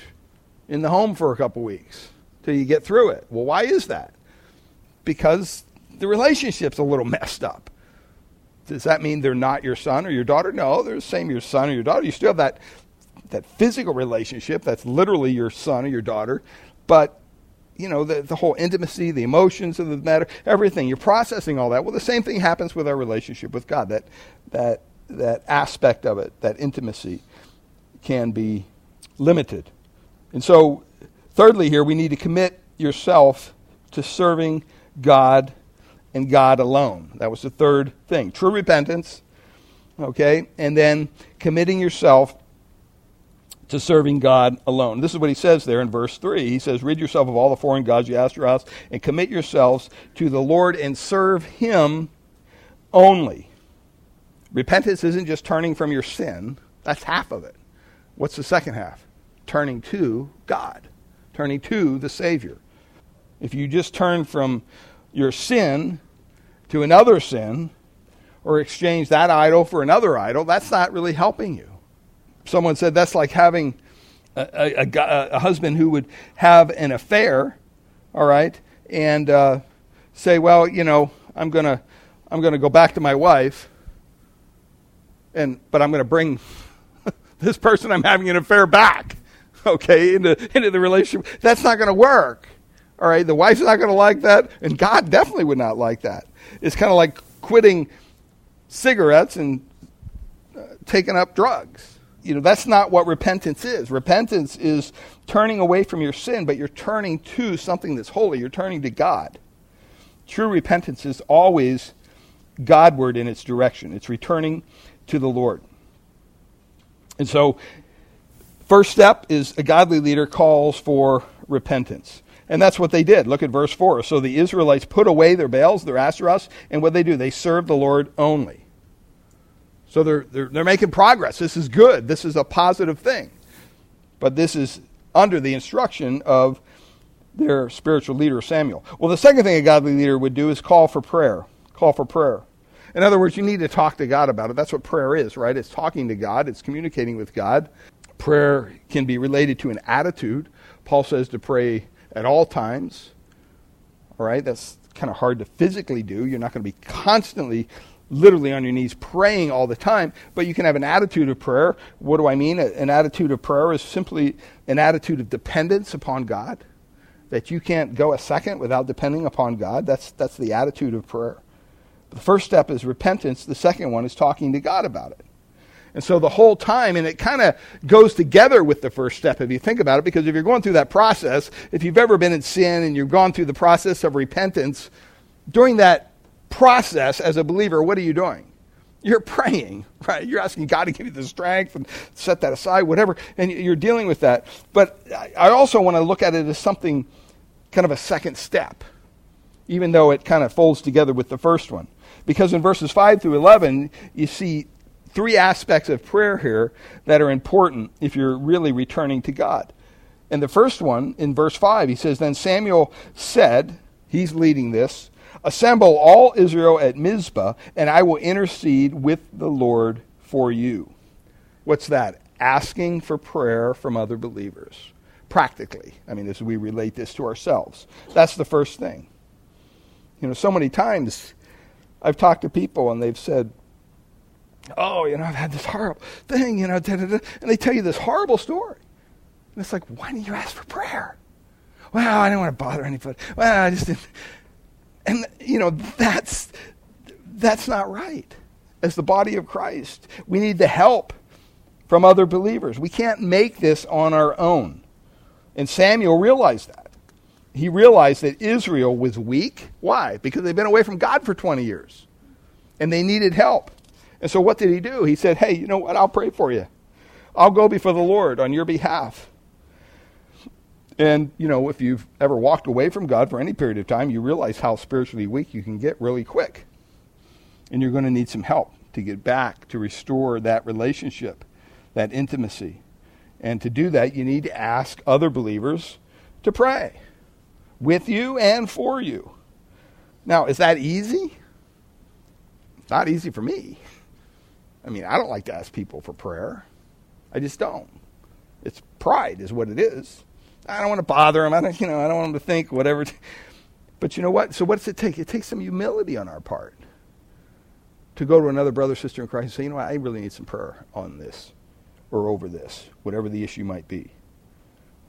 Speaker 1: in the home for a couple weeks till you get through it. Well, why is that? Because the relationship's a little messed up. Does that mean they're not your son or your daughter? No, they're the same your son or your daughter. You still have that that physical relationship that's literally your son or your daughter, but you know the, the whole intimacy, the emotions of the matter, everything. You're processing all that. Well, the same thing happens with our relationship with God. That that that aspect of it, that intimacy, can be limited. And so, thirdly, here we need to commit yourself to serving God and God alone. That was the third thing. True repentance, okay, and then committing yourself to serving God alone. This is what he says there in verse 3. He says, Rid yourself of all the foreign gods you house and commit yourselves to the Lord and serve him only. Repentance isn't just turning from your sin, that's half of it. What's the second half? Turning to God, turning to the Savior. If you just turn from your sin to another sin or exchange that idol for another idol, that's not really helping you. Someone said that's like having a, a, a, a husband who would have an affair, all right, and uh, say, well, you know, I'm going to I'm going to go back to my wife, and but I'm going to bring this person I'm having an affair back, okay, into, into the relationship. That's not going to work. All right, the wife's not going to like that, and God definitely would not like that. It's kind of like quitting cigarettes and uh, taking up drugs. You know, that's not what repentance is. Repentance is turning away from your sin, but you're turning to something that's holy. You're turning to God. True repentance is always Godward in its direction. It's returning to the Lord. And so, first step is a godly leader calls for repentance. And that's what they did. Look at verse 4. So the Israelites put away their Baals, their Asherahs, and what they do? They serve the Lord only. So they're, they're, they're making progress. This is good. This is a positive thing. But this is under the instruction of their spiritual leader, Samuel. Well, the second thing a godly leader would do is call for prayer. Call for prayer. In other words, you need to talk to God about it. That's what prayer is, right? It's talking to God, it's communicating with God. Prayer can be related to an attitude. Paul says to pray at all times. All right, that's kind of hard to physically do. You're not going to be constantly, literally on your knees praying all the time, but you can have an attitude of prayer. What do I mean? An attitude of prayer is simply an attitude of dependence upon God, that you can't go a second without depending upon God. That's, that's the attitude of prayer. The first step is repentance, the second one is talking to God about it. And so the whole time, and it kind of goes together with the first step if you think about it, because if you're going through that process, if you've ever been in sin and you've gone through the process of repentance, during that process as a believer, what are you doing? You're praying, right? You're asking God to give you the strength and set that aside, whatever, and you're dealing with that. But I also want to look at it as something kind of a second step, even though it kind of folds together with the first one. Because in verses 5 through 11, you see three aspects of prayer here that are important if you're really returning to God. And the first one, in verse 5, he says, Then Samuel said, he's leading this, Assemble all Israel at Mizpah, and I will intercede with the Lord for you. What's that? Asking for prayer from other believers. Practically. I mean, as we relate this to ourselves. That's the first thing. You know, so many times I've talked to people and they've said, Oh, you know, I've had this horrible thing, you know, da, da, da, and they tell you this horrible story. And it's like, why didn't you ask for prayer? Well, I didn't want to bother anybody. Well, I just didn't. And, you know, that's, that's not right. As the body of Christ, we need the help from other believers. We can't make this on our own. And Samuel realized that. He realized that Israel was weak. Why? Because they've been away from God for 20 years. And they needed help. And so what did he do? He said, Hey, you know what? I'll pray for you. I'll go before the Lord on your behalf. And, you know, if you've ever walked away from God for any period of time, you realize how spiritually weak you can get really quick. And you're going to need some help to get back, to restore that relationship, that intimacy. And to do that, you need to ask other believers to pray with you and for you. Now, is that easy? Not easy for me. I mean, I don't like to ask people for prayer. I just don't. It's pride, is what it is. I don't want to bother them. I don't, you know, I don't want them to think whatever. But you know what? So what does it take? It takes some humility on our part to go to another brother, sister in Christ and say, you know what? I really need some prayer on this or over this, whatever the issue might be.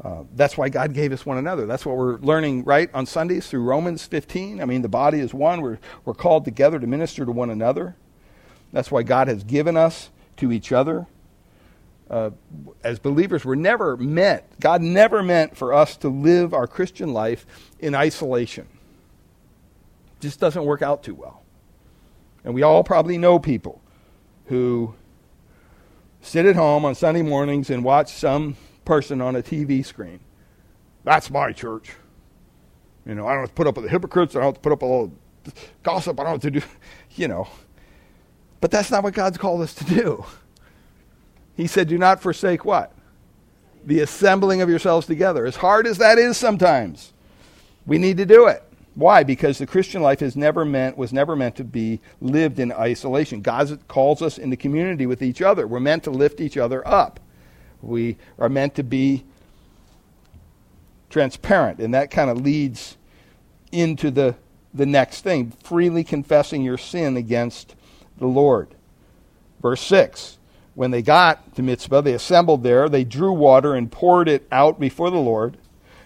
Speaker 1: Uh, that's why God gave us one another. That's what we're learning, right, on Sundays through Romans 15. I mean, the body is one. We're, we're called together to minister to one another. That's why God has given us to each other uh, as believers, we're never meant, God never meant for us to live our Christian life in isolation. It just doesn't work out too well. And we all probably know people who sit at home on Sunday mornings and watch some person on a TV screen. That's my church. You know, I don't have to put up with the hypocrites. I don't have to put up with all gossip. I don't have to do, you know. But that's not what God's called us to do. He said, Do not forsake what? The assembling of yourselves together. As hard as that is sometimes, we need to do it. Why? Because the Christian life is never meant was never meant to be lived in isolation. God calls us into community with each other. We're meant to lift each other up. We are meant to be transparent, and that kind of leads into the the next thing, freely confessing your sin against the Lord. Verse 6 when they got to Mizpah, they assembled there. They drew water and poured it out before the Lord.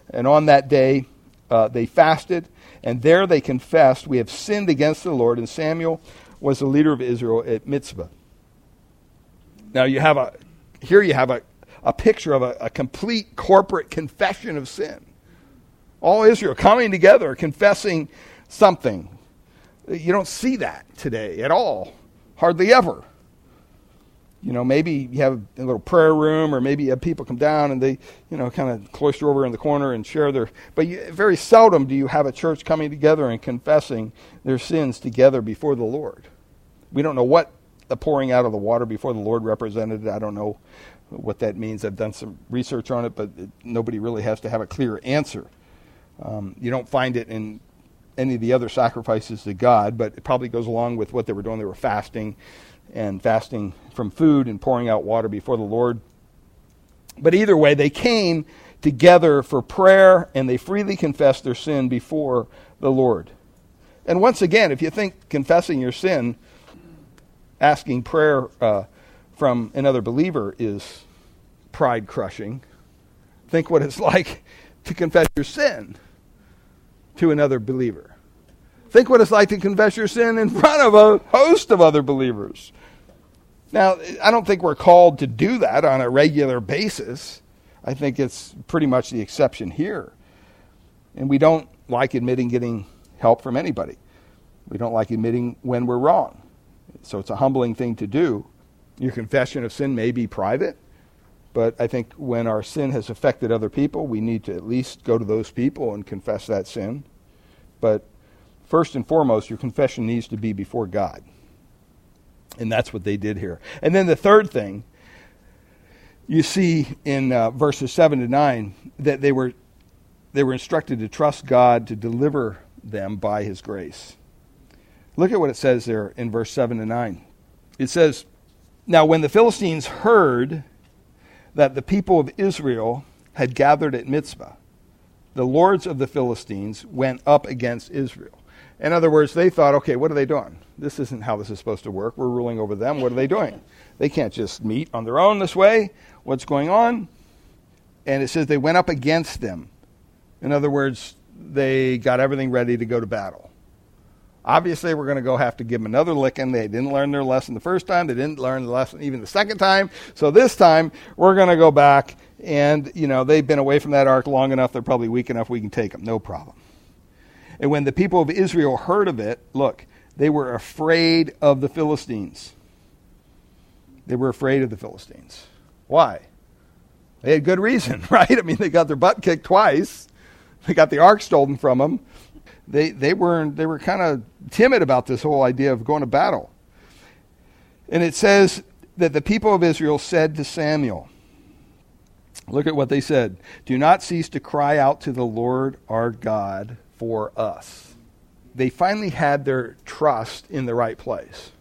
Speaker 1: And on that day, uh, they fasted. And there they confessed, We have sinned against the Lord. And Samuel was the leader of Israel at Mizpah. Now, you have a, here you have a, a picture of a, a complete corporate confession of sin. All Israel coming together, confessing something. You don't see that today at all, hardly ever you know, maybe you have a little prayer room, or maybe you have people come down and they, you know, kind of cloister over in the corner and share their. But you, very seldom do you have a church coming together and confessing their sins together before the Lord. We don't know what the pouring out of the water before the Lord represented. I don't know what that means. I've done some research on it, but it, nobody really has to have a clear answer. Um, you don't find it in any of the other sacrifices to God, but it probably goes along with what they were doing. They were fasting and fasting from food and pouring out water before the Lord. But either way, they came together for prayer and they freely confessed their sin before the Lord. And once again, if you think confessing your sin, asking prayer uh, from another believer is pride crushing, think what it's like to confess your sin to another believer. Think what it's like to confess your sin in front of a host of other believers. Now, I don't think we're called to do that on a regular basis. I think it's pretty much the exception here. And we don't like admitting getting help from anybody. We don't like admitting when we're wrong. So it's a humbling thing to do. Your confession of sin may be private, but I think when our sin has affected other people, we need to at least go to those people and confess that sin. But first and foremost, your confession needs to be before God. And that's what they did here. And then the third thing, you see in uh, verses 7 to 9 that they were, they were instructed to trust God to deliver them by his grace. Look at what it says there in verse 7 to 9. It says, Now when the Philistines heard that the people of Israel had gathered at Mizpah, the lords of the Philistines went up against Israel. In other words, they thought, okay, what are they doing? This isn't how this is supposed to work. We're ruling over them. What are they doing? They can't just meet on their own this way. What's going on? And it says they went up against them. In other words, they got everything ready to go to battle. Obviously, we're going to go have to give them another licking. They didn't learn their lesson the first time. They didn't learn the lesson even the second time. So this time, we're going to go back. And, you know, they've been away from that ark long enough. They're probably weak enough we can take them. No problem. And when the people of Israel heard of it, look, they were afraid of the Philistines. They were afraid of the Philistines. Why? They had good reason, right? I mean, they got their butt kicked twice. They got the ark stolen from them they, they were, they were kind of timid about this whole idea of going to battle. And it says that the people of Israel said to Samuel, Look at what they said. Do not cease to cry out to the Lord our God for us. They finally had their trust in the right place.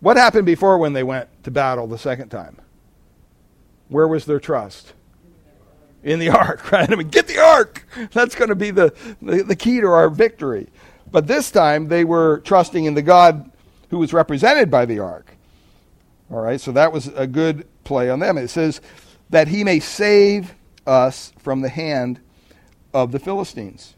Speaker 1: What happened before when they went to battle the second time? Where was their trust? in the ark, right? I mean, get the ark. That's going to be the, the, the, key to our victory. But this time they were trusting in the God who was represented by the ark. All right, so that was a good play on them. It says that he may save us from the hand of the Philistines.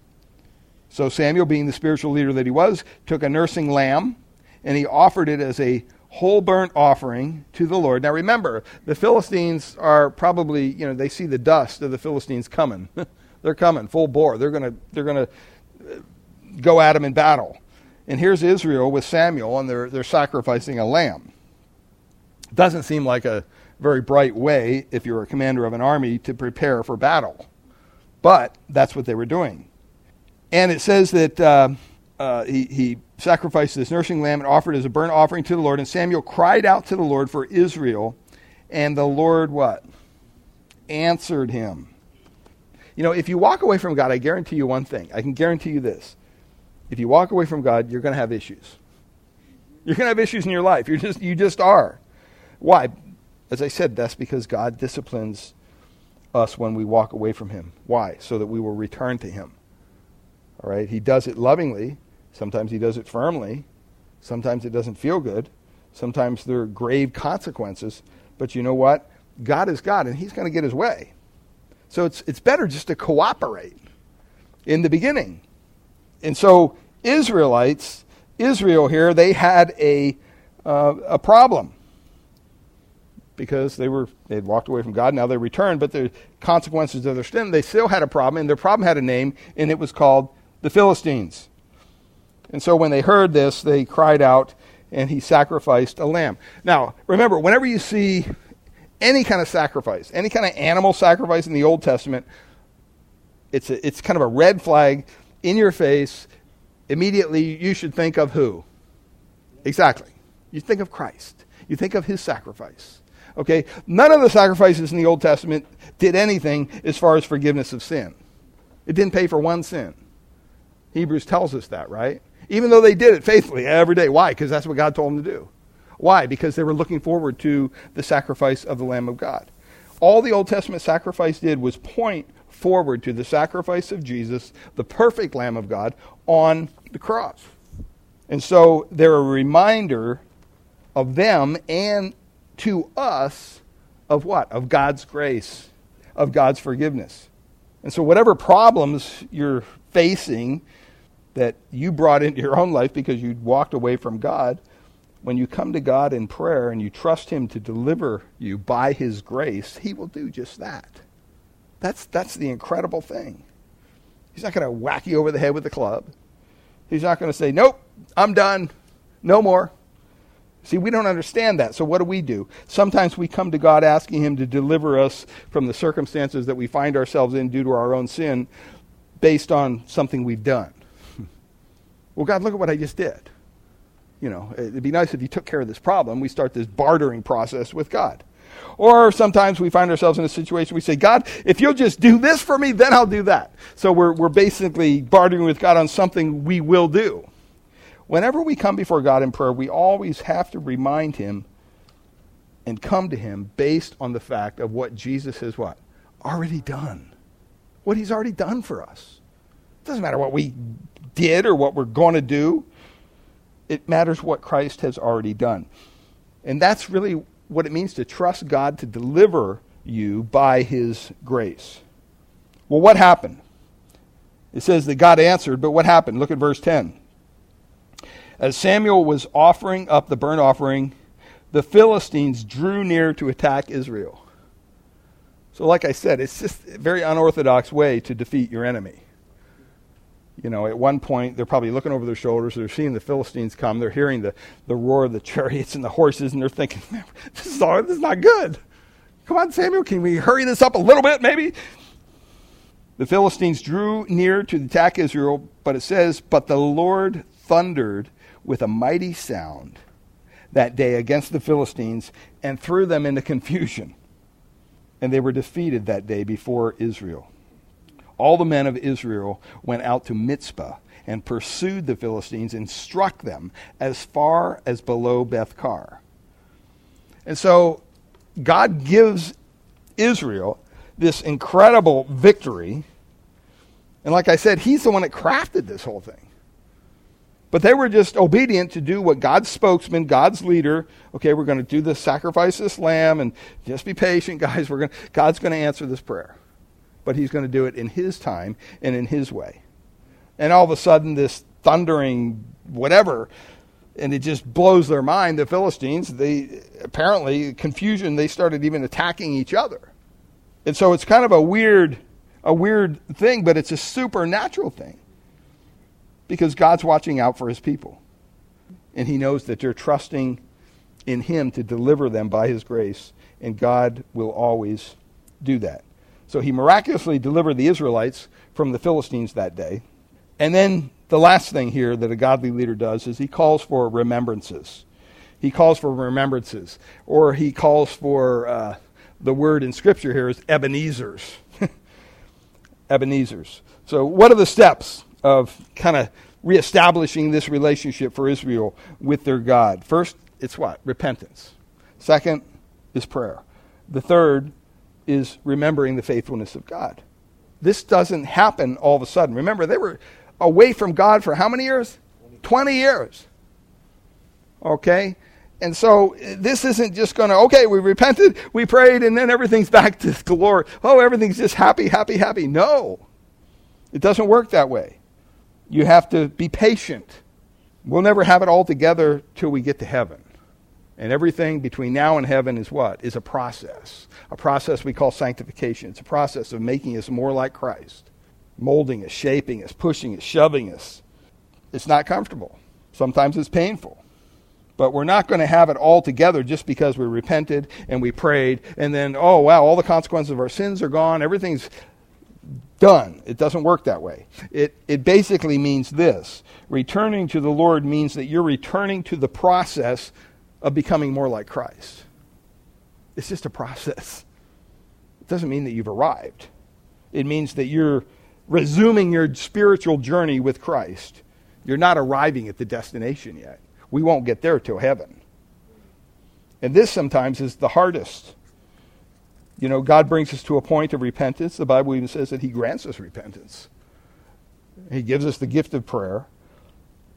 Speaker 1: So Samuel, being the spiritual leader that he was, took a nursing lamb and he offered it as a whole burnt offering to the Lord. Now remember, the Philistines are probably, you know, they see the dust of the Philistines coming. they're coming full bore. They're going to they're going to uh, go at them in battle. And here's Israel with Samuel and they're they're sacrificing a lamb. Doesn't seem like a very bright way if you're a commander of an army to prepare for battle. But that's what they were doing. And it says that uh, uh, he, he sacrificed this nursing lamb and offered it as a burnt offering to the Lord. And Samuel cried out to the Lord for Israel, and the Lord what? Answered him. You know, if you walk away from God, I guarantee you one thing. I can guarantee you this. If you walk away from God, you're going to have issues. You're going to have issues in your life. You're just, you just are. Why? As I said, that's because God disciplines us when we walk away from Him. Why? So that we will return to Him. All right? He does it lovingly, Sometimes he does it firmly. Sometimes it doesn't feel good. Sometimes there are grave consequences. But you know what? God is God, and he's going to get his way. So it's, it's better just to cooperate in the beginning. And so, Israelites, Israel here, they had a, uh, a problem because they were they had walked away from God. Now they returned, but the consequences of their sin, they still had a problem, and their problem had a name, and it was called the Philistines. And so when they heard this, they cried out, and he sacrificed a lamb. Now, remember, whenever you see any kind of sacrifice, any kind of animal sacrifice in the Old Testament, it's, a, it's kind of a red flag in your face. Immediately, you should think of who? Exactly. You think of Christ. You think of his sacrifice. Okay? None of the sacrifices in the Old Testament did anything as far as forgiveness of sin. It didn't pay for one sin. Hebrews tells us that, right? even though they did it faithfully every day. Why? Because that's what God told them to do. Why? Because they were looking forward to the sacrifice of the Lamb of God. All the Old Testament sacrifice did was point forward to the sacrifice of Jesus, the perfect Lamb of God, on the cross. And so they're a reminder of them and to us of what? Of God's grace, of God's forgiveness. And so, whatever problems you're facing, that you brought into your own life because you walked away from God, when you come to God in prayer and you trust Him to deliver you by His grace, He will do just that. That's, that's the incredible thing. He's not going to whack you over the head with a club. He's not going to say, Nope, I'm done. No more. See, we don't understand that. So what do we do? Sometimes we come to God asking Him to deliver us from the circumstances that we find ourselves in due to our own sin based on something we've done. Well, God, look at what I just did. You know, it'd be nice if you took care of this problem. We start this bartering process with God. Or sometimes we find ourselves in a situation we say, God, if you'll just do this for me, then I'll do that. So we're, we're basically bartering with God on something we will do. Whenever we come before God in prayer, we always have to remind Him and come to Him based on the fact of what Jesus has what? Already done. What He's already done for us. doesn't matter what we did or what we're going to do. It matters what Christ has already done. And that's really what it means to trust God to deliver you by his grace. Well, what happened? It says that God answered, but what happened? Look at verse 10. As Samuel was offering up the burnt offering, the Philistines drew near to attack Israel. So, like I said, it's just a very unorthodox way to defeat your enemy. You know, at one point, they're probably looking over their shoulders. They're seeing the Philistines come. They're hearing the, the roar of the chariots and the horses, and they're thinking, this is, all, this is not good. Come on, Samuel, can we hurry this up a little bit, maybe? The Philistines drew near to attack Israel, but it says, But the Lord thundered with a mighty sound that day against the Philistines and threw them into confusion. And they were defeated that day before Israel all the men of Israel went out to Mizpah and pursued the Philistines and struck them as far as below Bethkar. And so God gives Israel this incredible victory. And like I said, he's the one that crafted this whole thing. But they were just obedient to do what God's spokesman, God's leader, okay, we're going to do this, sacrifice this lamb, and just be patient, guys. We're going, God's going to answer this prayer but he's going to do it in his time and in his way. And all of a sudden, this thundering whatever, and it just blows their mind. The Philistines, they apparently confusion. They started even attacking each other, and so it's kind of a weird, a weird thing, but it's a supernatural thing because God's watching out for His people, and He knows that they're trusting in Him to deliver them by His grace, and God will always do that. So he miraculously delivered the Israelites from the Philistines that day. And then the last thing here that a godly leader does is he calls for remembrances. He calls for remembrances, or he calls for uh, the word in Scripture here is Ebenezer's. Ebenezer's. So, what are the steps of kind of reestablishing this relationship for Israel with their God? First, it's what? Repentance. Second is prayer. The third is remembering the faithfulness of God. This doesn't happen all of a sudden. Remember, they were away from God for how many years? 20 years. Okay? And so this isn't just going to, okay, we repented, we prayed, and then everything's back to glory. Oh, everything's just happy, happy, happy. No. It doesn't work that way. You have to be patient. We'll never have it all together till we get to heaven. And everything between now and heaven is what? Is a process. A process we call sanctification. It's a process of making us more like Christ, molding us, shaping us, pushing us, shoving us. It's not comfortable. Sometimes it's painful. But we're not going to have it all together just because we repented and we prayed and then, oh, wow, all the consequences of our sins are gone. Everything's done. It doesn't work that way. It, it basically means this returning to the Lord means that you're returning to the process of becoming more like Christ. It's just a process. It doesn't mean that you've arrived. It means that you're resuming your spiritual journey with Christ. You're not arriving at the destination yet. We won't get there till heaven. And this sometimes is the hardest. You know, God brings us to a point of repentance. The Bible even says that He grants us repentance. He gives us the gift of prayer.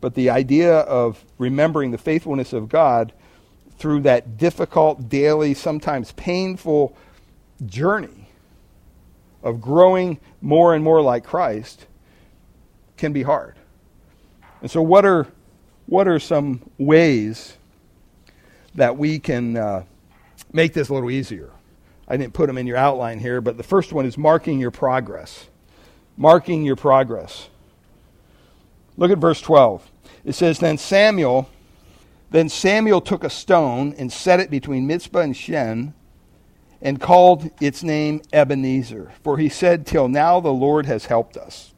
Speaker 1: But the idea of remembering the faithfulness of God through that difficult, daily, sometimes painful journey of growing more and more like Christ can be hard. And so, what are, what are some ways that we can uh, make this a little easier? I didn't put them in your outline here, but the first one is marking your progress. Marking your progress. Look at verse 12. It says, Then Samuel then Samuel took a stone and set it between Mizpah and Shen and called its name Ebenezer, for he said, Till now the Lord has helped us.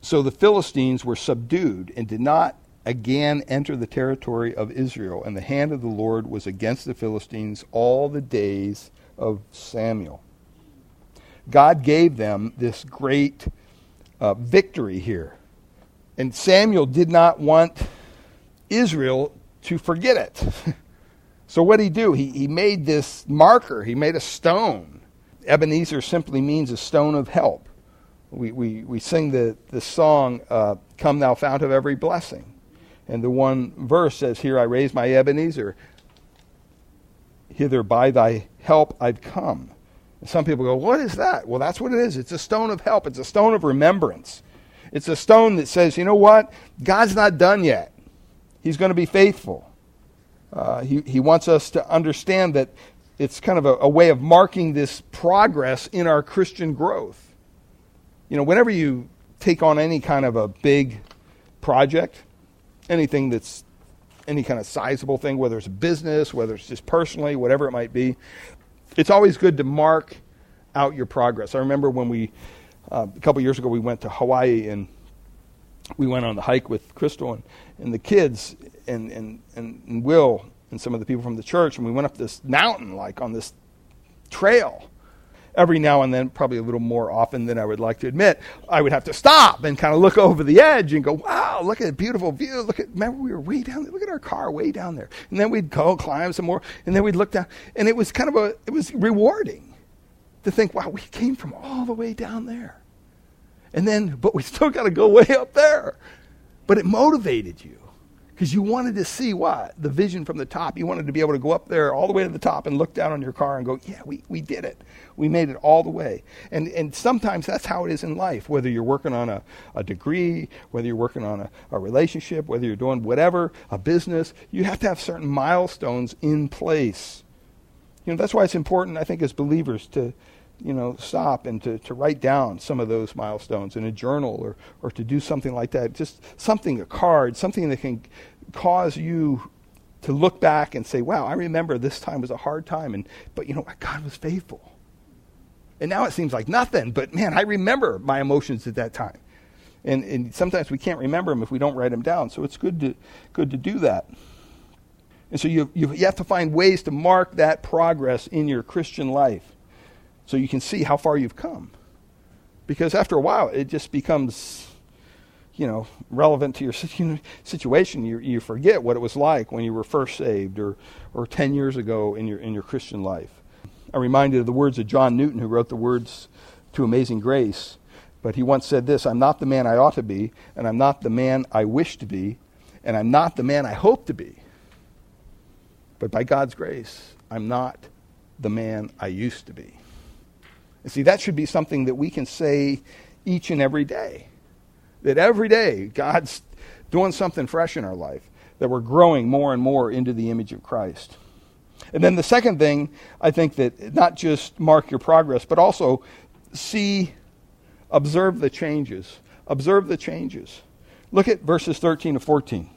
Speaker 1: So the Philistines were subdued and did not again enter the territory of Israel, and the hand of the Lord was against the Philistines all the days of Samuel. God gave them this great uh, victory here. And Samuel did not want Israel to forget it. so what did he do? He, he made this marker, he made a stone. Ebenezer simply means a stone of help We, we, we sing the, the song, uh, Come Thou Fount of Every Blessing. And the one verse says, Here I raise my Ebenezer, hither by thy help I've come. And some people go, What is that? Well, that's what it is. It's a stone of help, it's a stone of remembrance. It's a stone that says, You know what? God's not done yet. He's going to be faithful. Uh, he, he wants us to understand that it's kind of a, a way of marking this progress in our Christian growth. You know, whenever you take on any kind of a big project, anything that's any kind of sizable thing, whether it's a business, whether it's just personally, whatever it might be, it's always good to mark out your progress. I remember when we, uh, a couple years ago, we went to Hawaii and we went on the hike with Crystal and, and the kids and, and, and Will and some of the people from the church, and we went up this mountain, like on this trail every now and then, probably a little more often than I would like to admit, I would have to stop and kind of look over the edge and go, wow, look at the beautiful view. Look at, remember we were way down there. Look at our car way down there. And then we'd go climb some more, and then we'd look down. And it was kind of a, it was rewarding to think, wow, we came from all the way down there. And then, but we still got to go way up there. But it motivated you because you wanted to see what? The vision from the top. You wanted to be able to go up there all the way to the top and look down on your car and go, yeah, we, we did it. We made it all the way. And, and sometimes that's how it is in life, whether you're working on a, a degree, whether you're working on a, a relationship, whether you're doing whatever, a business, you have to have certain milestones in place. You know, that's why it's important, I think, as believers to, you know, stop and to, to write down some of those milestones in a journal or, or to do something like that. Just something, a card, something that can cause you to look back and say, wow, I remember this time was a hard time, and, but you know what? God was faithful. And now it seems like nothing, but man, I remember my emotions at that time. And, and sometimes we can't remember them if we don't write them down. So it's good to, good to do that. And so you, you, you have to find ways to mark that progress in your Christian life so you can see how far you've come. Because after a while, it just becomes you know, relevant to your situation, you, you forget what it was like when you were first saved or, or 10 years ago in your, in your Christian life. I'm reminded of the words of John Newton, who wrote the words to Amazing Grace. But he once said this I'm not the man I ought to be, and I'm not the man I wish to be, and I'm not the man I hope to be. But by God's grace, I'm not the man I used to be. And see, that should be something that we can say each and every day. That every day God's doing something fresh in our life, that we're growing more and more into the image of Christ. And then the second thing, I think that not just mark your progress, but also see, observe the changes. Observe the changes. Look at verses 13 to 14.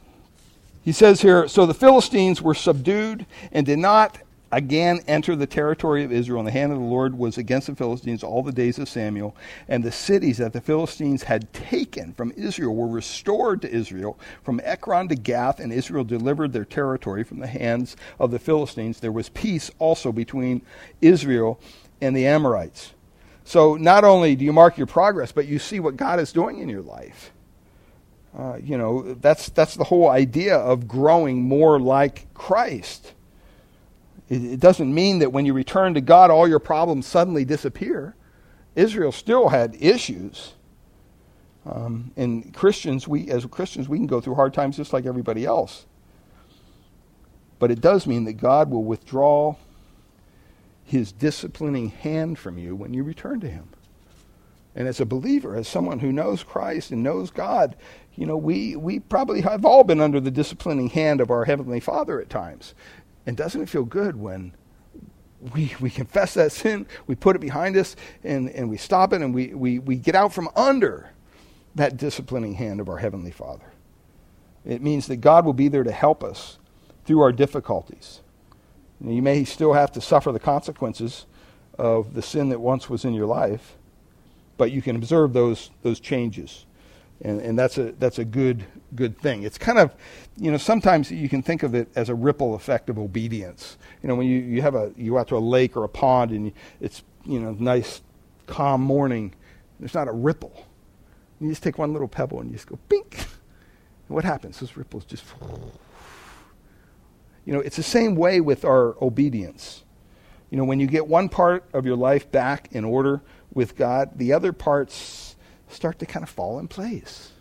Speaker 1: He says here So the Philistines were subdued and did not again enter the territory of Israel, and the hand of the Lord was against the Philistines all the days of Samuel. And the cities that the Philistines had taken from Israel were restored to Israel, from Ekron to Gath, and Israel delivered their territory from the hands of the Philistines. There was peace also between Israel and the Amorites. So not only do you mark your progress, but you see what God is doing in your life. Uh, you know, that's, that's the whole idea of growing more like Christ. It doesn't mean that when you return to God, all your problems suddenly disappear. Israel still had issues. Um, and Christians, we as Christians, we can go through hard times just like everybody else. But it does mean that God will withdraw his disciplining hand from you when you return to him. And as a believer, as someone who knows Christ and knows God, you know, we, we probably have all been under the disciplining hand of our Heavenly Father at times. And doesn't it feel good when we, we confess that sin, we put it behind us, and, and we stop it, and we, we, we get out from under that disciplining hand of our Heavenly Father? It means that God will be there to help us through our difficulties. You may still have to suffer the consequences of the sin that once was in your life, but you can observe those, those changes and, and that's a that's a good good thing. It's kind of, you know, sometimes you can think of it as a ripple effect of obedience. You know, when you, you have a you go out to a lake or a pond and it's you know nice calm morning, there's not a ripple. You just take one little pebble and you just go bink. And what happens? Those ripples just. You know, it's the same way with our obedience. You know, when you get one part of your life back in order with God, the other parts start to kind of fall in place.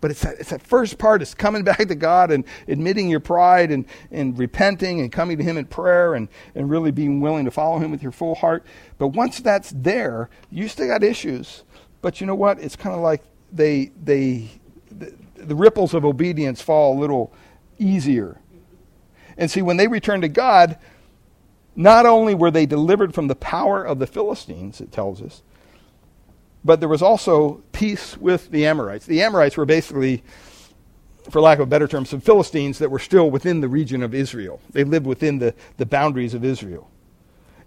Speaker 1: But it's that, it's that first part, it's coming back to God and admitting your pride and, and repenting and coming to Him in prayer and, and really being willing to follow Him with your full heart. But once that's there, you still got issues. But you know what? It's kind of like they, they, the, the ripples of obedience fall a little easier. And see, when they returned to God, not only were they delivered from the power of the Philistines, it tells us, but there was also peace with the Amorites. The Amorites were basically, for lack of a better term, some Philistines that were still within the region of Israel. They lived within the, the boundaries of Israel.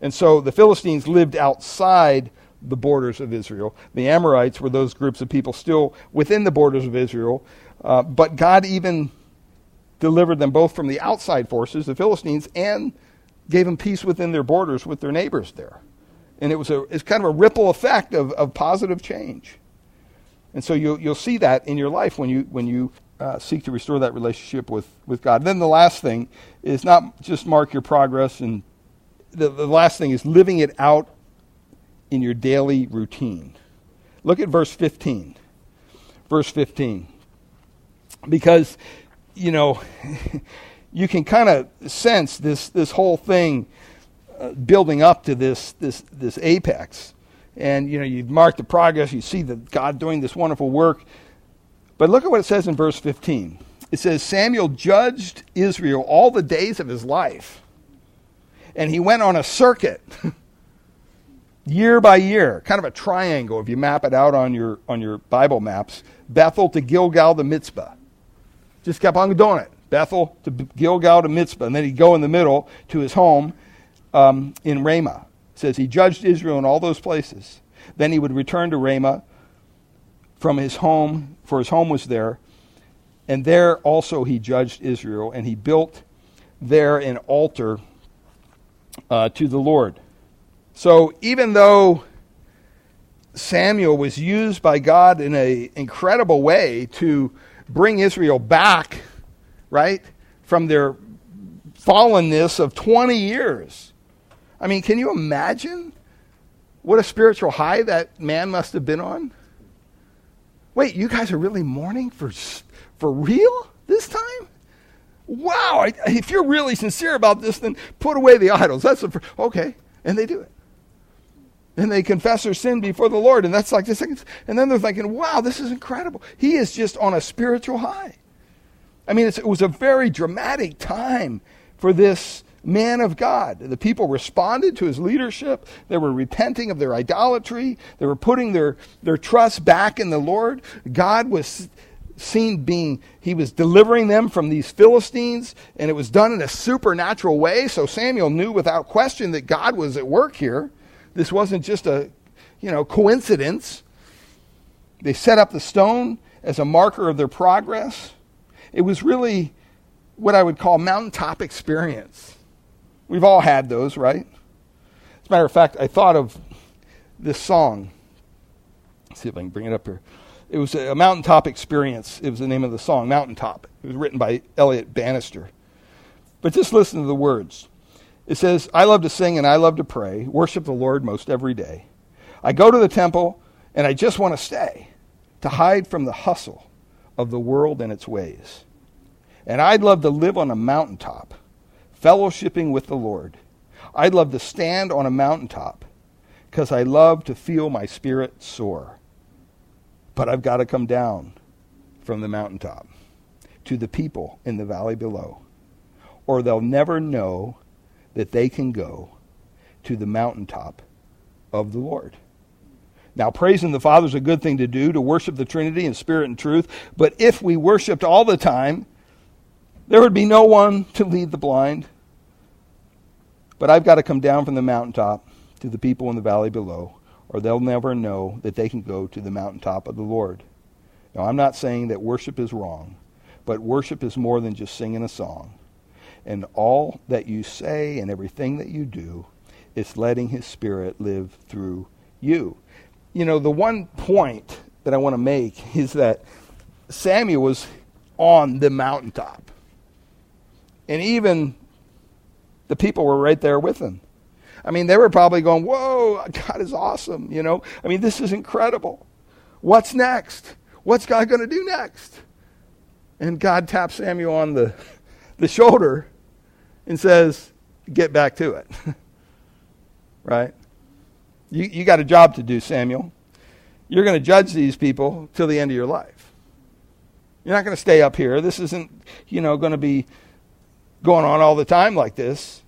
Speaker 1: And so the Philistines lived outside the borders of Israel. The Amorites were those groups of people still within the borders of Israel. Uh, but God even delivered them both from the outside forces, the Philistines, and gave them peace within their borders with their neighbors there. And it was a, it's kind of a ripple effect of, of positive change. And so you'll, you'll see that in your life when you, when you uh, seek to restore that relationship with, with God. And then the last thing is not just mark your progress, and the, the last thing is living it out in your daily routine. Look at verse 15. Verse 15. Because, you know, you can kind of sense this, this whole thing building up to this, this, this apex. And, you know, you mark the progress, you see that God doing this wonderful work. But look at what it says in verse 15. It says, Samuel judged Israel all the days of his life. And he went on a circuit year by year, kind of a triangle if you map it out on your, on your Bible maps Bethel to Gilgal to Mizpah. Just kept on doing it. Bethel to Gilgal to Mizpah. And then he'd go in the middle to his home um, in Ramah. It says he judged Israel in all those places. Then he would return to Ramah from his home, for his home was there. And there also he judged Israel, and he built there an altar uh, to the Lord. So even though Samuel was used by God in an incredible way to bring Israel back, right, from their fallenness of 20 years. I mean, can you imagine what a spiritual high that man must have been on? Wait, you guys are really mourning for, for real this time? Wow, if you're really sincere about this, then put away the idols. That's the, okay, and they do it. And they confess their sin before the Lord, and that's like the second. And then they're thinking, wow, this is incredible. He is just on a spiritual high. I mean, it was a very dramatic time for this man of God. The people responded to his leadership. They were repenting of their idolatry. They were putting their, their trust back in the Lord. God was seen being, he was delivering them from these Philistines, and it was done in a supernatural way. So Samuel knew without question that God was at work here. This wasn't just a, you know, coincidence. They set up the stone as a marker of their progress. It was really what I would call mountaintop experience. We've all had those, right? As a matter of fact, I thought of this song. Let's see if I can bring it up here. It was a mountaintop experience. It was the name of the song, Mountaintop. It was written by Elliot Bannister. But just listen to the words. It says, I love to sing and I love to pray, worship the Lord most every day. I go to the temple and I just want to stay, to hide from the hustle of the world and its ways. And I'd love to live on a mountaintop, fellowshipping with the Lord. I'd love to stand on a mountaintop because I love to feel my spirit soar. But I've got to come down from the mountaintop to the people in the valley below, or they'll never know that they can go to the mountaintop of the Lord. Now, praising the Father is a good thing to do, to worship the Trinity in spirit and truth. But if we worshiped all the time, there would be no one to lead the blind. But I've got to come down from the mountaintop to the people in the valley below, or they'll never know that they can go to the mountaintop of the Lord. Now, I'm not saying that worship is wrong, but worship is more than just singing a song. And all that you say and everything that you do is letting His Spirit live through you. You know, the one point that I want to make is that Samuel was on the mountaintop. And even the people were right there with him. I mean, they were probably going, Whoa, God is awesome, you know? I mean, this is incredible. What's next? What's God going to do next? And God taps Samuel on the, the shoulder and says, Get back to it. right? You, you got a job to do, Samuel. You're going to judge these people till the end of your life. You're not going to stay up here. This isn't, you know, going to be going on all the time like this.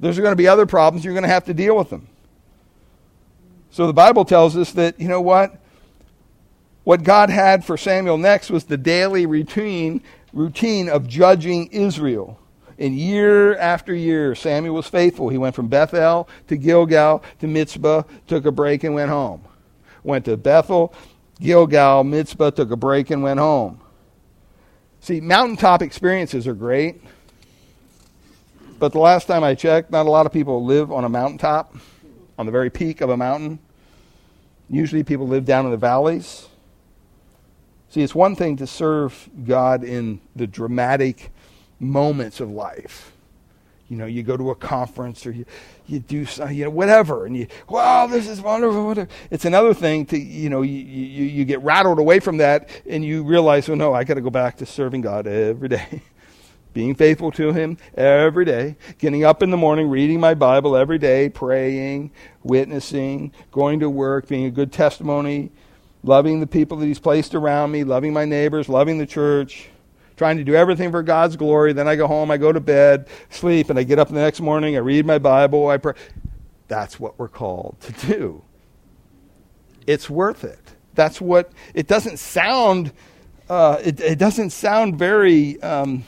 Speaker 1: There's going to be other problems. You're going to have to deal with them. So the Bible tells us that, you know what? What God had for Samuel next was the daily routine, routine of judging Israel. And year after year, Samuel was faithful. He went from Bethel to Gilgal to Mizpah, took a break, and went home. Went to Bethel, Gilgal, Mizpah, took a break, and went home. See, mountaintop experiences are great. But the last time I checked, not a lot of people live on a mountaintop, on the very peak of a mountain. Usually people live down in the valleys. See, it's one thing to serve God in the dramatic moments of life. You know, you go to a conference or you, you do you know whatever, and you wow, this is wonderful. Whatever. It's another thing to you know you, you you get rattled away from that, and you realize, oh no, I got to go back to serving God every day, being faithful to Him every day, getting up in the morning, reading my Bible every day, praying, witnessing, going to work, being a good testimony, loving the people that He's placed around me, loving my neighbors, loving the church trying to do everything for God's glory. Then I go home, I go to bed, sleep, and I get up the next morning, I read my Bible, I pray. That's what we're called to do. It's worth it. That's what, it doesn't sound, uh, it, it, doesn't sound very, um,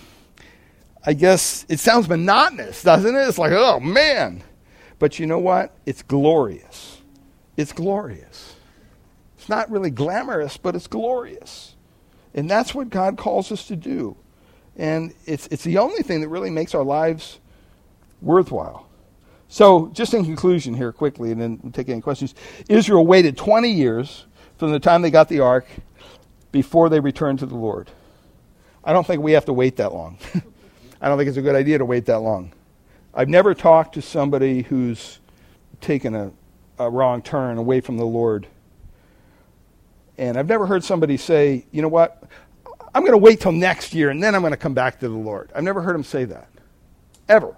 Speaker 1: I guess, it sounds monotonous, doesn't it? It's like, oh man. But you know what? It's glorious. It's glorious. It's not really glamorous, but it's glorious. And that's what God calls us to do. And it's, it's the only thing that really makes our lives worthwhile. So, just in conclusion here, quickly, and then we'll take any questions. Israel waited 20 years from the time they got the ark before they returned to the Lord. I don't think we have to wait that long. I don't think it's a good idea to wait that long. I've never talked to somebody who's taken a, a wrong turn away from the Lord and I've never heard somebody say, you know what, I'm going to wait till next year and then I'm going to come back to the Lord. I've never heard them say that. Ever.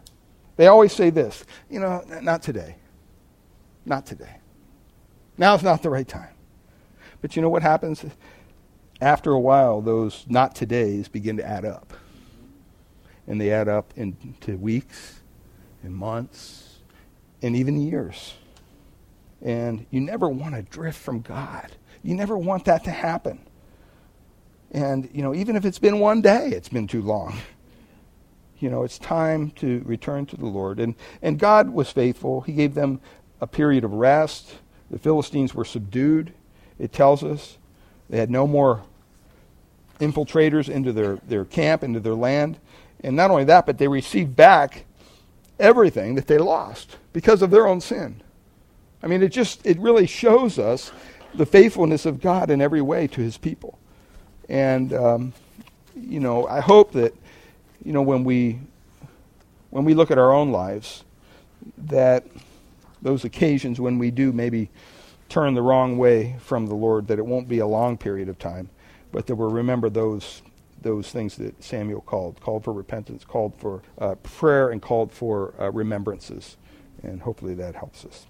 Speaker 1: They always say this, you know, not today. Not today. Now's not the right time. But you know what happens? After a while, those not todays begin to add up. And they add up into weeks and months and even years. And you never want to drift from God. You never want that to happen. And, you know, even if it's been one day, it's been too long. You know, it's time to return to the Lord. And, and God was faithful. He gave them a period of rest. The Philistines were subdued, it tells us. They had no more infiltrators into their, their camp, into their land. And not only that, but they received back everything that they lost because of their own sin. I mean, it just, it really shows us the faithfulness of God in every way to his people. And, um, you know, I hope that, you know, when we, when we look at our own lives, that those occasions when we do maybe turn the wrong way from the Lord, that it won't be a long period of time, but that we'll remember those those things that Samuel called, called for repentance, called for uh, prayer, and called for uh, remembrances. And hopefully that helps us.